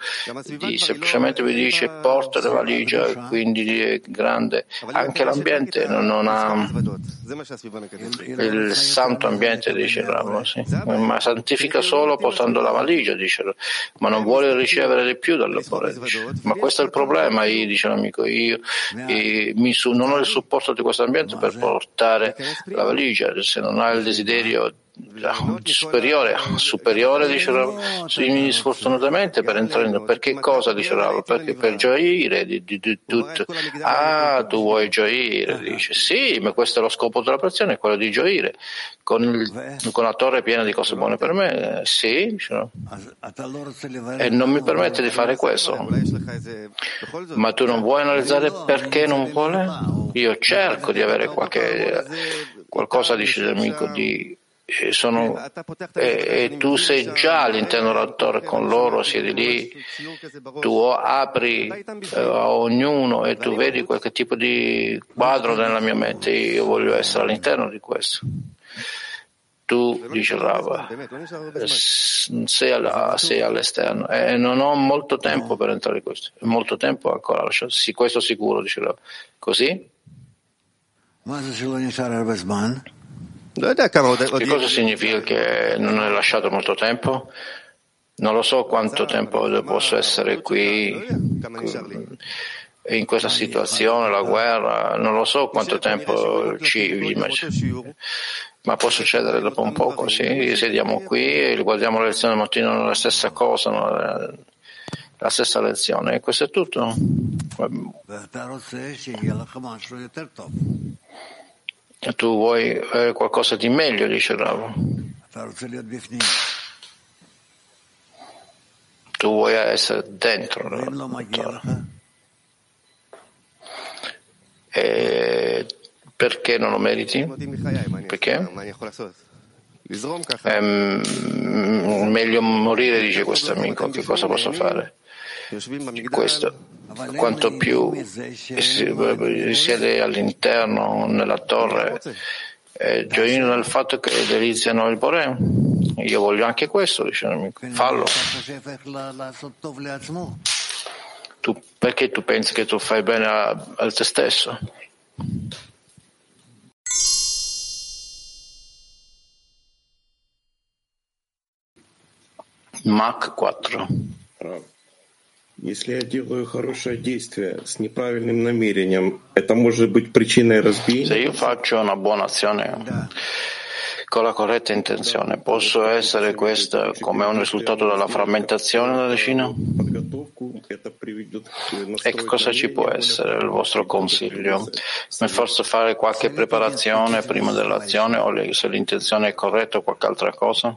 di semplicemente mi dice porta la valigia, quindi è grande. Anche l'ambiente non, non ha il santo ambiente, dice Ramo, sì. ma santifica solo portando la valigia, dice, ma non vuole ricevere di più dal lavoro. Ma questo è il problema, io, dice l'amico, io non ho il supporto di questo ambiente per portare la valigia, se non hai il desiderio superiore, superiore dice Rav, sfortunatamente per entrare in perché cosa dice Rav? Perché per gioire di, di, di tutto. Ah, tu vuoi gioire, dice sì, ma questo è lo scopo della prazione, quello di gioire. Con, il, con la torre piena di cose buone per me, sì, dice, e non mi permette di fare questo. Ma tu non vuoi analizzare perché non vuole? Io cerco di avere qualche, qualcosa, dice l'amico, di sono, e, e, tu sei già all'interno della torre con loro, siedi lì, tu apri eh, a ognuno e tu vedi qualche tipo di quadro nella mia mente, io voglio essere all'interno di questo. Tu, dice Rava, sei all'esterno e non ho molto tempo per entrare in questo, molto tempo ancora, sì, questo sicuro, dice Rava. Così? Che cosa significa? Che non hai lasciato molto tempo? Non lo so quanto tempo posso essere qui in questa situazione, la guerra, non lo so quanto tempo ci ma può succedere dopo un poco, sì, sediamo qui e guardiamo la lezione mattina la stessa cosa, la stessa lezione e questo è tutto. Tu vuoi avere qualcosa di meglio, dice Ravo. Tu vuoi essere dentro. E perché non lo meriti? Perché? È meglio morire, dice questo amico. Che cosa posso fare? Questo quanto più risiede all'interno, nella torre, eh, gioino nel fatto che deliziano il Bore. Io voglio anche questo, dice l'amico. Fallo. Tu, perché tu pensi che tu fai bene a, a te stesso? Mach 4. Если я делаю хорошее действие с неправильным намерением, это может быть причиной разбиения? Se io faccio una buona azione con la corretta intenzione, posso essere questa come un risultato della frammentazione della decina? E cosa ci può essere il vostro consiglio? Ma forse fare qualche preparazione prima dell'azione o se l'intenzione è corretta o qualche altra cosa?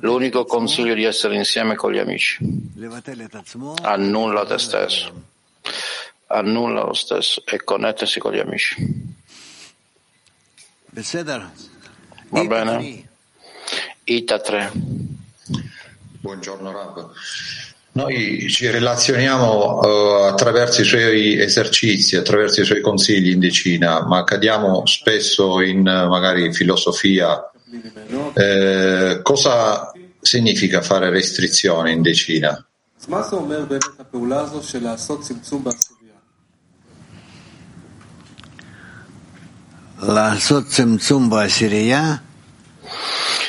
L'unico consiglio è di essere insieme con gli amici. Annulla te stesso. Annulla lo stesso e connettersi con gli amici. Va bene? Ita 3. Buongiorno Rab. Noi ci relazioniamo uh, attraverso i suoi esercizi, attraverso i suoi consigli in decina, ma cadiamo spesso in magari filosofia. Eh, cosa significa fare restrizione in decina?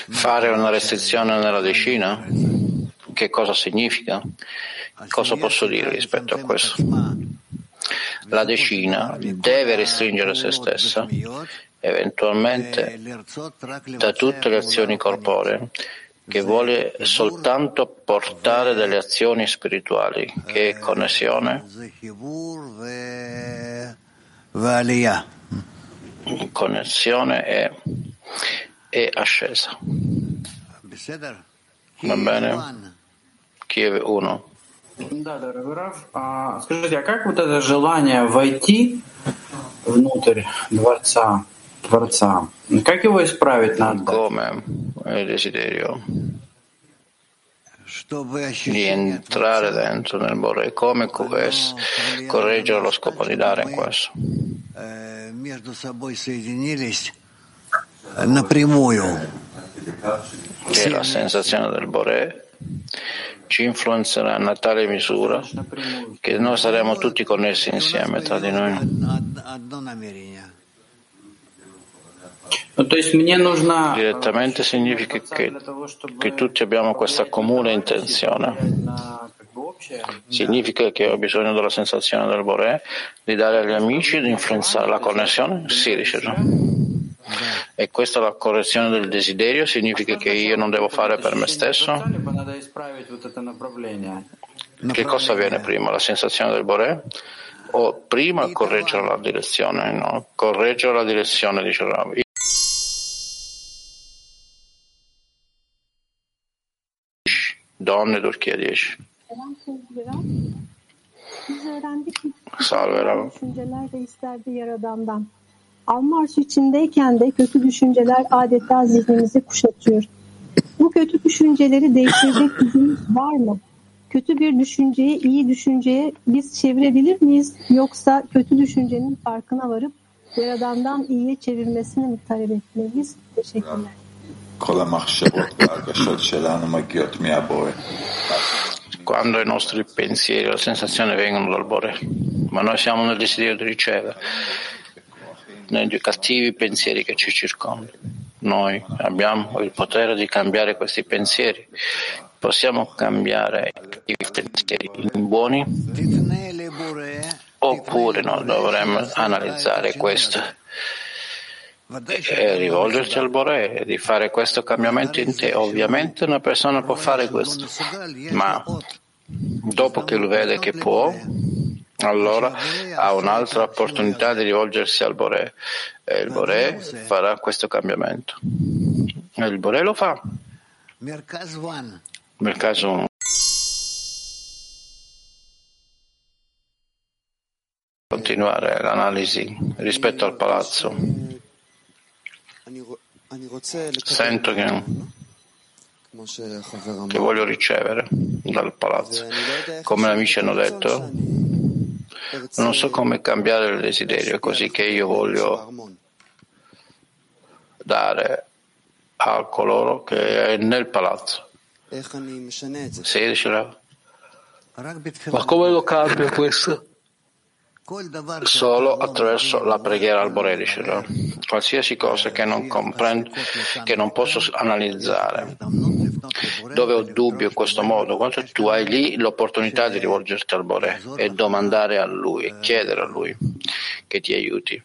Fare una restrizione nella decina? Che cosa significa? Cosa posso dire rispetto a questo? La decina deve restringere se stessa, eventualmente da tutte le azioni corporee, che vuole soltanto portare delle azioni spirituali, che è connessione, connessione e, e ascesa. Va bene? Kiev 1. Да, дорогой Раф, а, скажите, а как вот это желание войти внутрь Дворца, Творца, как его исправить надо? Come il desiderio di entrare dentro nel Bore, come correggere lo scopo di dare in questo? Che la sensazione del Bore ci influenzerà in tale misura che noi saremo tutti connessi insieme tra di noi. Direttamente significa che, che tutti abbiamo questa comune intenzione. Significa che ho bisogno della sensazione del Bore, di dare agli amici, di influenzare la connessione? Sì, dice E questa è la correzione del desiderio? Significa che io non devo fare per me stesso? Che cosa avviene prima? La sensazione del Bore? O prima correggere la direzione? No, correggere la direzione, dice Turchia 10. Salve Rav. Alma arşı içindeyken de kötü düşünceler adeta zihnimizi kuşatıyor. Bu kötü düşünceleri değiştirecek gücümüz var mı? Kötü bir düşünceyi iyi düşünceye biz çevirebilir miyiz? Yoksa kötü düşüncenin farkına varıp Yaradan'dan iyiye çevirmesini mi talep etmeliyiz? Teşekkürler. Quando i nostri pensieri, la sensazione vengono dal Bore, ma noi siamo nel desiderio di ricevere negli cattivi pensieri che ci circondano. Noi abbiamo il potere di cambiare questi pensieri. Possiamo cambiare i pensieri in buoni? Oppure no, dovremmo analizzare questo e rivolgerci al Bore di fare questo cambiamento in te. Ovviamente una persona può fare questo, ma dopo che lo vede che può, allora ha un'altra opportunità di rivolgersi al Bore e il Bore farà questo cambiamento. E il Bore lo fa. Caso 1. Continuare l'analisi rispetto al palazzo. Sento che, che voglio ricevere dal palazzo. Come gli amici hanno detto, non so come cambiare il desiderio, così che io voglio dare a coloro che è nel palazzo. Sì, diceva. Ma come lo cambio questo? Solo attraverso la preghiera al Bore, diceva. Qualsiasi cosa che non comprendo, che non posso analizzare, dove ho dubbio in questo modo, quando tu hai lì l'opportunità di rivolgerti al Bore e domandare a Lui, chiedere a Lui che ti aiuti.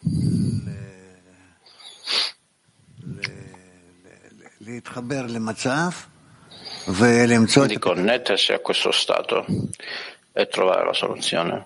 Di connettersi a questo stato e trovare la soluzione.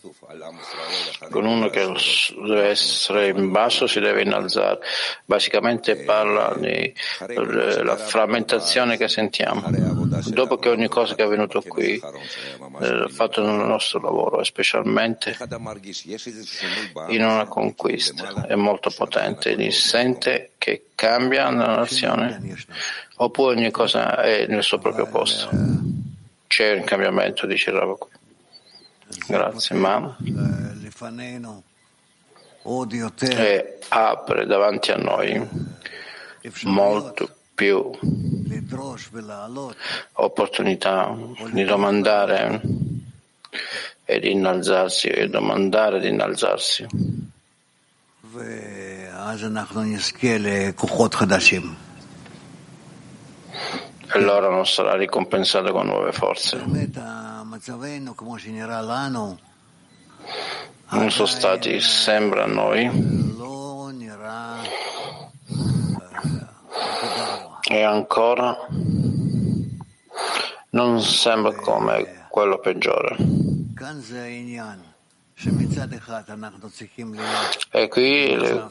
con uno che deve essere in basso si deve innalzare. Basicamente parla della frammentazione che sentiamo. Dopo che ogni cosa che è avvenuto qui è fatto nel nostro lavoro, specialmente in una conquista, è molto potente, si sente che cambia nella nazione oppure ogni cosa è nel suo proprio posto. C'è un cambiamento, dice Rava qui. Grazie, ma e apre davanti a noi molto più opportunità di domandare e di innalzarsi e domandare di innalzarsi. E allora non sarà ricompensato con nuove forze non sono stati, sembra a noi, e ancora? Non sembra come quello peggiore. E qui le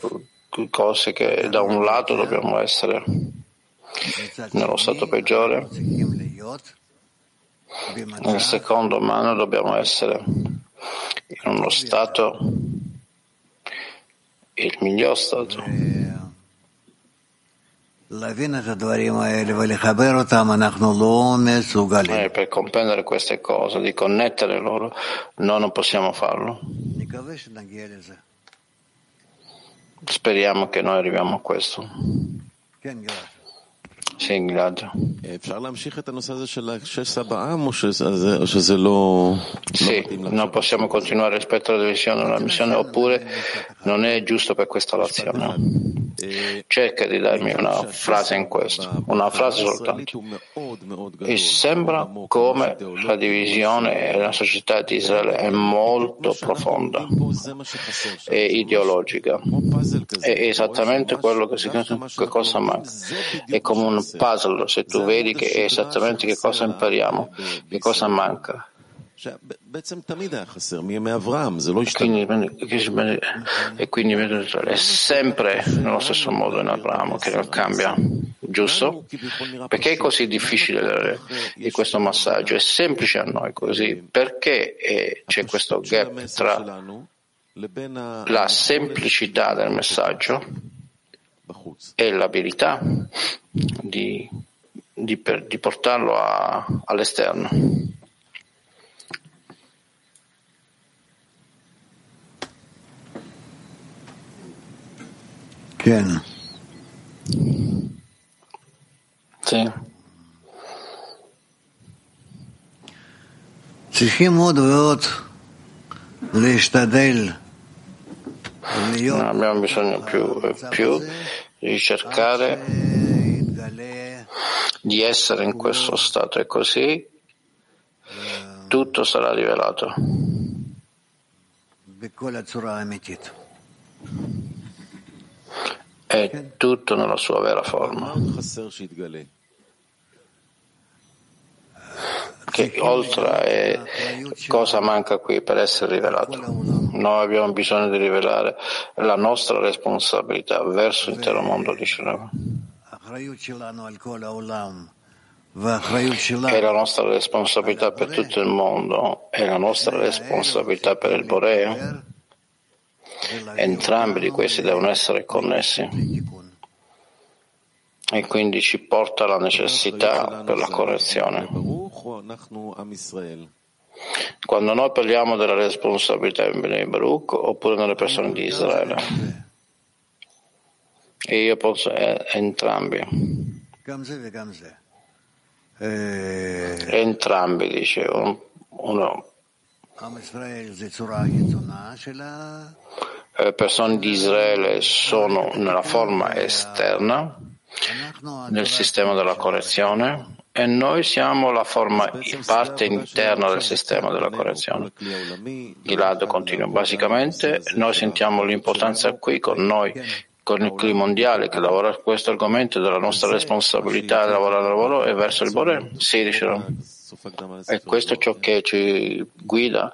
cose che da un lato dobbiamo essere nello stato peggiore, nel secondo mano dobbiamo essere in uno stato, il miglior stato. E per comprendere queste cose, di connettere loro, noi non possiamo farlo. Speriamo che noi arriviamo a questo. Sì. Sì, non possiamo continuare rispetto alla divisione della missione, oppure non è giusto per questa lezione. Cerca di darmi una frase in questo, una frase soltanto. E sembra come la divisione nella società di Israele è molto profonda e ideologica. È esattamente quello che, si, che cosa manca. È come un puzzle, se tu vedi che è esattamente che cosa impariamo, che cosa manca. E quindi è sempre nello stesso modo in Abramo che non cambia, giusto? Perché è così difficile di questo massaggio? È semplice a noi così, perché è, c'è questo gap tra la semplicità del messaggio e l'abilità di, di, per, di portarlo a, all'esterno. Sì. No, abbiamo bisogno più e più di cercare di essere in questo stato e così? Tutto sarà rivelato è tutto nella sua vera forma. Che oltre è cosa manca qui per essere rivelato. Noi abbiamo bisogno di rivelare la nostra responsabilità verso l'intero mondo di. È la nostra responsabilità per tutto il mondo, è la nostra responsabilità per il Borea. Entrambi di questi devono essere connessi e quindi ci porta alla necessità per la correzione. Quando noi parliamo della responsabilità in Bnei Baruch oppure nelle persone di Israele, e io posso eh, entrambi. Entrambi, dice uno le persone di Israele sono nella forma esterna nel sistema della correzione e noi siamo la forma, parte interna del sistema della correzione. Gilad continua. Basicamente noi sentiamo l'importanza qui con noi con il clima mondiale che lavora questo argomento della nostra responsabilità di lavorare al lavoro e verso il Bore? Sì, dicevo. E questo è ciò che ci guida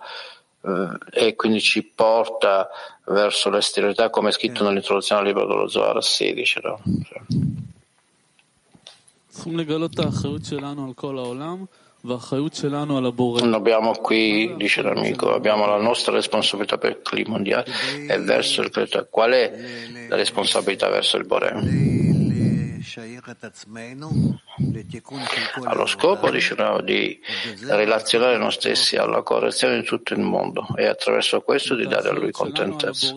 eh, e quindi ci porta verso l'esteriorità come è scritto nell'introduzione al libro dello Zohar 16. No? Abbiamo qui, dice l'amico, abbiamo la nostra responsabilità per il clima mondiale e verso il creatore. Qual è la responsabilità verso il Bore? Allo scopo diciamo, di relazionare noi stessi alla correzione di tutto il mondo e attraverso questo di dare a lui contentezza.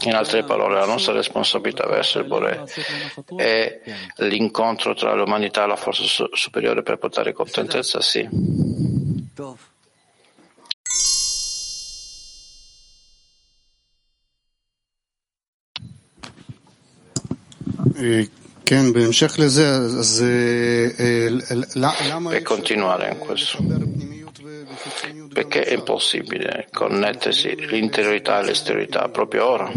In altre parole, la nostra responsabilità verso il Bore è l'incontro tra l'umanità e la forza superiore per portare contentezza, sì. Per continuare in questo, perché è impossibile connettersi l'interiorità e l'esteriorità proprio ora?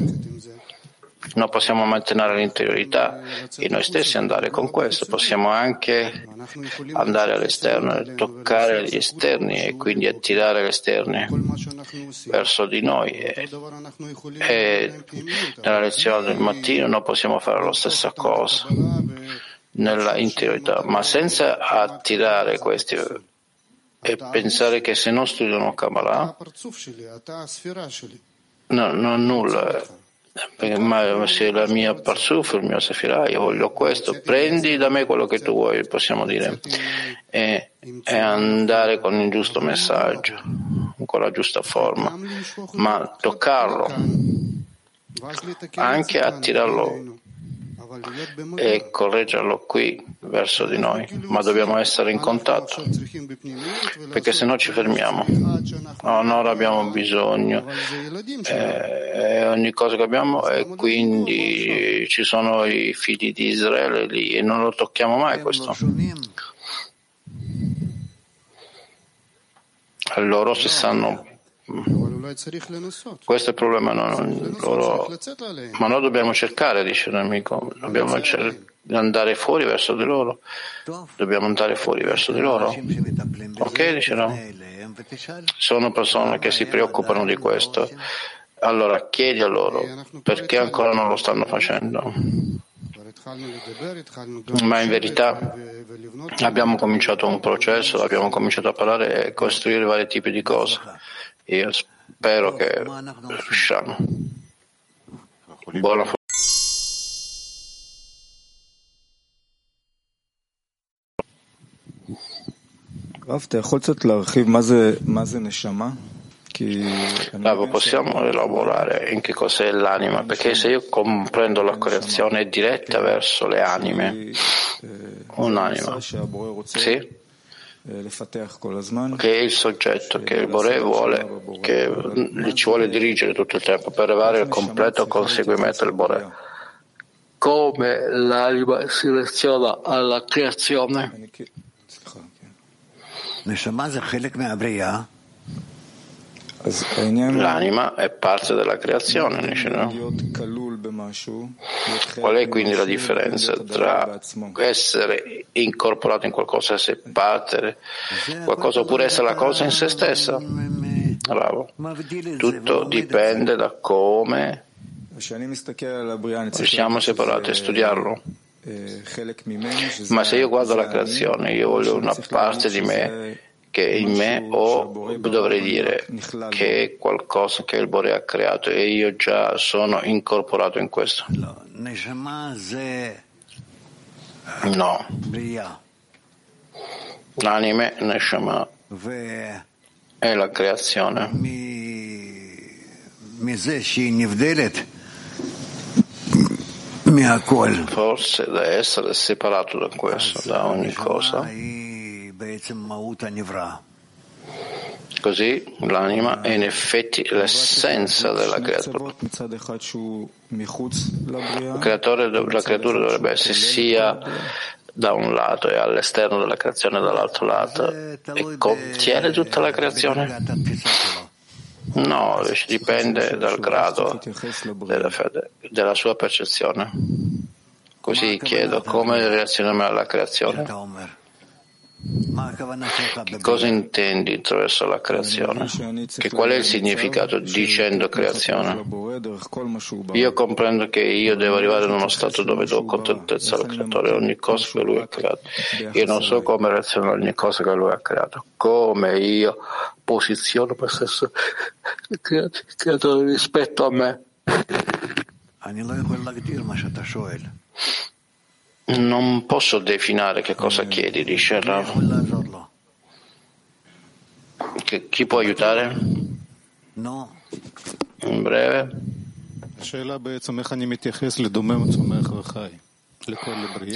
Non possiamo mantenere l'interiorità in noi stessi e andare con questo, possiamo anche andare all'esterno toccare gli esterni e quindi attirare gli esterni verso di noi. E, e nella lezione del mattino noi possiamo fare la stessa cosa nella interiorità, ma senza attirare questi e pensare che se non studiano Kabbalah no, non nulla ma se la mia parsuf, il mio sefirah, io voglio questo, prendi da me quello che tu vuoi, possiamo dire, e, e andare con il giusto messaggio, con la giusta forma, ma toccarlo, anche attirarlo e correggerlo qui verso di noi, ma dobbiamo essere in contatto, perché se no ci fermiamo. Ora abbiamo bisogno eh, ogni cosa che abbiamo e quindi ci sono i figli di Israele lì e non lo tocchiamo mai questo. Loro si sanno questo è il problema, non, loro, ma noi dobbiamo cercare, dice l'amico, dobbiamo cer- andare fuori verso di loro, dobbiamo andare fuori verso di loro. Ok, dice no? Sono persone che si preoccupano di questo. Allora chiedi a loro perché ancora non lo stanno facendo. Ma in verità abbiamo cominciato un processo, abbiamo cominciato a parlare e costruire vari tipi di cose. Io spero che riusciamo. Buona fortuna. Rav, possiamo elaborare in che cos'è l'anima? Perché se io comprendo la correzione diretta verso le anime, un'anima, sì? Che è il soggetto che il Bore vuole, che ci vuole dirigere tutto il tempo per arrivare al completo conseguimento del Bore. Come l'anima si leziona alla creazione? L'anima è parte della creazione, no? Qual è quindi la differenza tra essere incorporato in qualcosa e essere parte qualcosa oppure essere la cosa in se stessa? Bravo. Tutto dipende da come siamo separati a studiarlo. Ma se io guardo la creazione, io voglio una parte di me che in me o dovrei dire che è qualcosa che il Bore ha creato e io già sono incorporato in questo. No. L'anime, Neshama, è la creazione. Forse da essere separato da questo, da ogni cosa. Così l'anima è in effetti l'essenza della creatura. Creatore, la creatura dovrebbe essere sia da un lato e all'esterno della creazione dall'altro lato e contiene tutta la creazione. No, dipende dal grado della fede, della sua percezione. Così chiedo come reazioniamo alla creazione. Che cosa intendi attraverso la creazione? Che qual è il significato dicendo creazione? Io comprendo che io devo arrivare in uno stato dove do contentezza al creatore ogni cosa che lui ha creato. Io non so come reazionare a ogni cosa che lui ha creato, come io posiziono me stesso il creatore rispetto a me. Non posso definire che cosa chiedi, dice Rav. Che, chi può aiutare? No. In breve.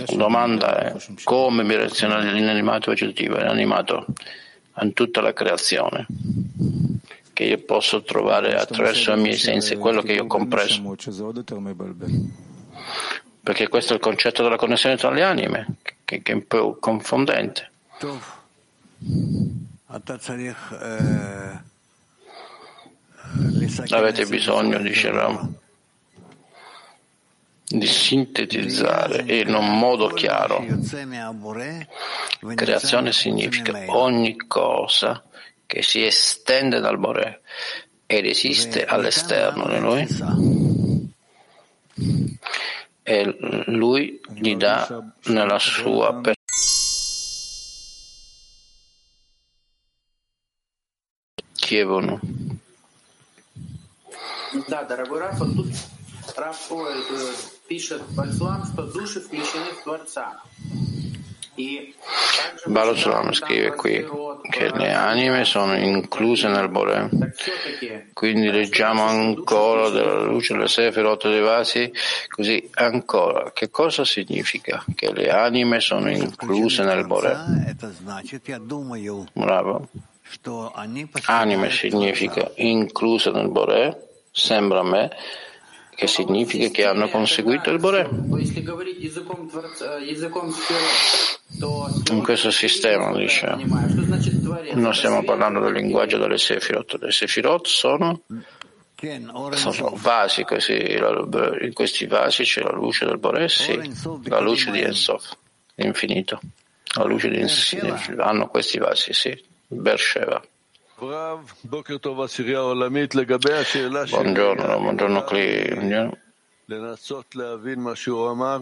La domanda è come mi reaziona l'inanimato vegetativo e l'animato in tutta la creazione che io posso trovare attraverso i miei sensi, quello che io ho compreso perché questo è il concetto della connessione tra le anime, che, che è un po' confondente. Avete bisogno, dice Ram, di sintetizzare in un modo chiaro. Creazione significa ogni cosa che si estende dal Bore ed esiste all'esterno di noi e lui gli dà nella sua persona. Chievono. Да, дорогой Раф, тут Раф пишет Бальсулам, что души включены в Творца. Balosulam scrive qui che le anime sono incluse nel Bore. Quindi leggiamo ancora della luce delle Sefirot dei vasi, così ancora. Che cosa significa? Che le anime sono incluse nel Bore. Bravo. Anime significa incluse nel Bore, sembra a me che significa che hanno conseguito il Bore. In questo sistema, dice, non stiamo parlando del linguaggio delle Sefirot. Le Sefirot sono, sono vasi, così, in questi vasi c'è la luce del Bore, sì, la luce di Ensof, l'infinito. La luce di Ensof, hanno questi vasi, sì, Bersheva. Buongiorno, buongiorno Clio.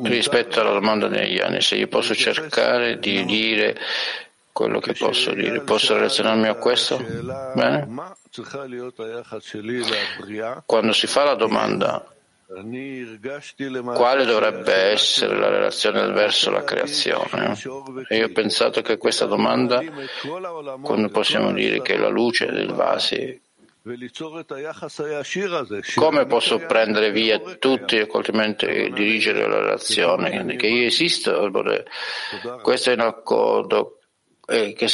Rispetto alla domanda degli anni, se io posso cercare di dire quello che posso dire, posso relazionarmi a questo? Bene? Quando si fa la domanda quale dovrebbe essere la relazione verso la creazione? E io ho pensato che questa domanda, quando possiamo dire che la luce del vasi, come posso prendere via tutti e coltivamente dirigere la relazione? Che io esisto, questo è in accordo. Eh, che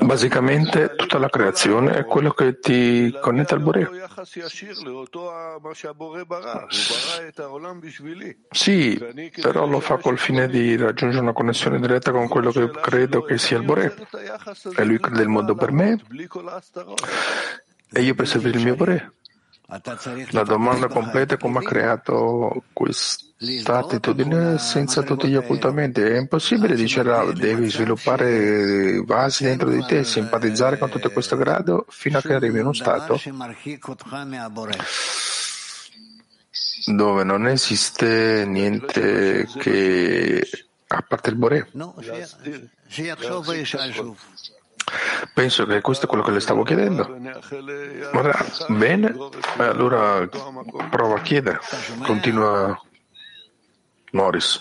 Basicamente tutta la creazione è quello che ti connette al Bore. Sì, però lo fa col fine di raggiungere una connessione diretta con quello che credo che sia il Bore. E lui crede il mondo per me e io per servire il mio Bore. La domanda completa è come ha creato questa attitudine senza tutti gli occultamenti. È impossibile, dice Rav, devi sviluppare vasi dentro di te, simpatizzare con tutto questo grado fino a che arrivi in uno stato dove non esiste niente che a parte il Bore. Penso che questo è quello che le stavo chiedendo. Ora, bene, allora prova a chiedere. Continua Morris.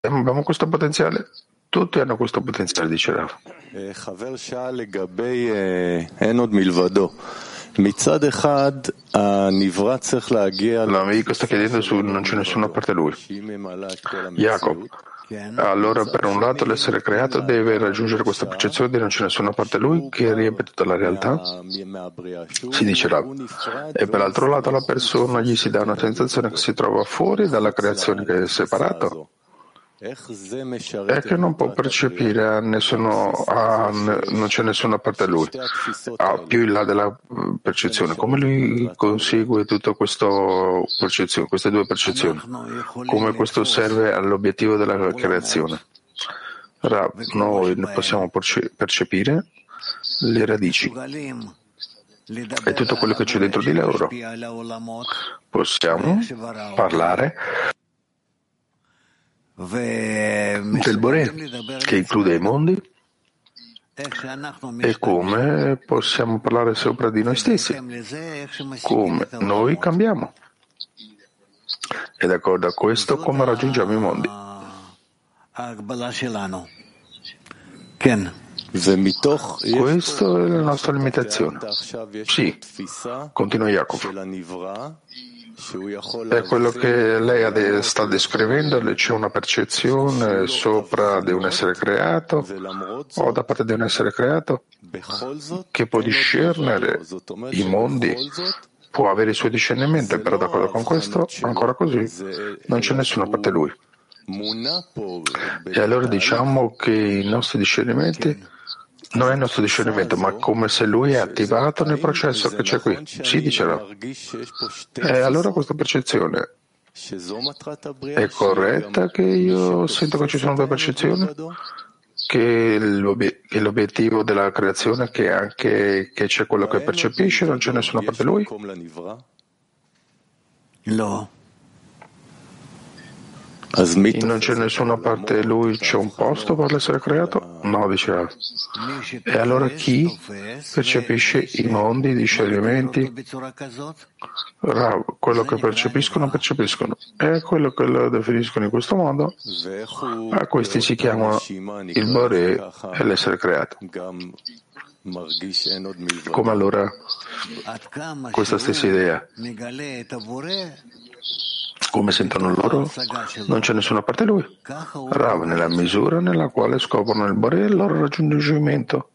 Abbiamo questo potenziale? Tutti hanno questo potenziale, dice Rav. L'amico sta chiedendo su non c'è nessuna parte lui. Jacob, allora per un lato l'essere creato deve raggiungere questa percezione di non c'è nessuna parte lui che riempie tutta la realtà? Si dice Rav. E per l'altro lato la persona gli si dà una sensazione che si trova fuori dalla creazione che è separato? È che non può percepire a nessuno, a, non c'è nessuna parte a lui, a più in là della percezione. Come lui consegue tutte queste due percezioni? Come questo serve all'obiettivo della creazione? Rav, noi possiamo percepire le radici e tutto quello che c'è dentro di loro. Possiamo parlare del Bore, che include i mondi, e come possiamo parlare sopra di noi stessi, come noi cambiamo. E d'accordo a questo, come raggiungiamo i mondi. Questa è la nostra limitazione. Sì, continua Jacopo. È quello che lei sta descrivendo, c'è una percezione sopra di un essere creato? O da parte di un essere creato? Che può discernere i mondi, può avere il suo discernimento, però d'accordo con questo, ancora così, non c'è nessuna parte lui. E allora diciamo che i nostri discernimenti non è il nostro discernimento, ma come se lui è attivato nel processo che c'è qui. Sì, diceva. E allora questa percezione è corretta che io sento che ci sono due percezioni? Che l'obiettivo della creazione è che anche che c'è quello che percepisce, non c'è nessuna parte di lui? No non c'è nessuna parte di lui, c'è un posto per l'essere creato? No, diceva. E allora chi percepisce i mondi, i discernimenti? Quello che percepiscono, percepiscono. E quello che lo definiscono in questo modo, a questi si chiamano il Bore e l'essere creato. Come allora questa stessa idea come sentono loro, non c'è nessuna parte lui. Rav nella misura nella quale scoprono il Bore e il loro raggiungimento.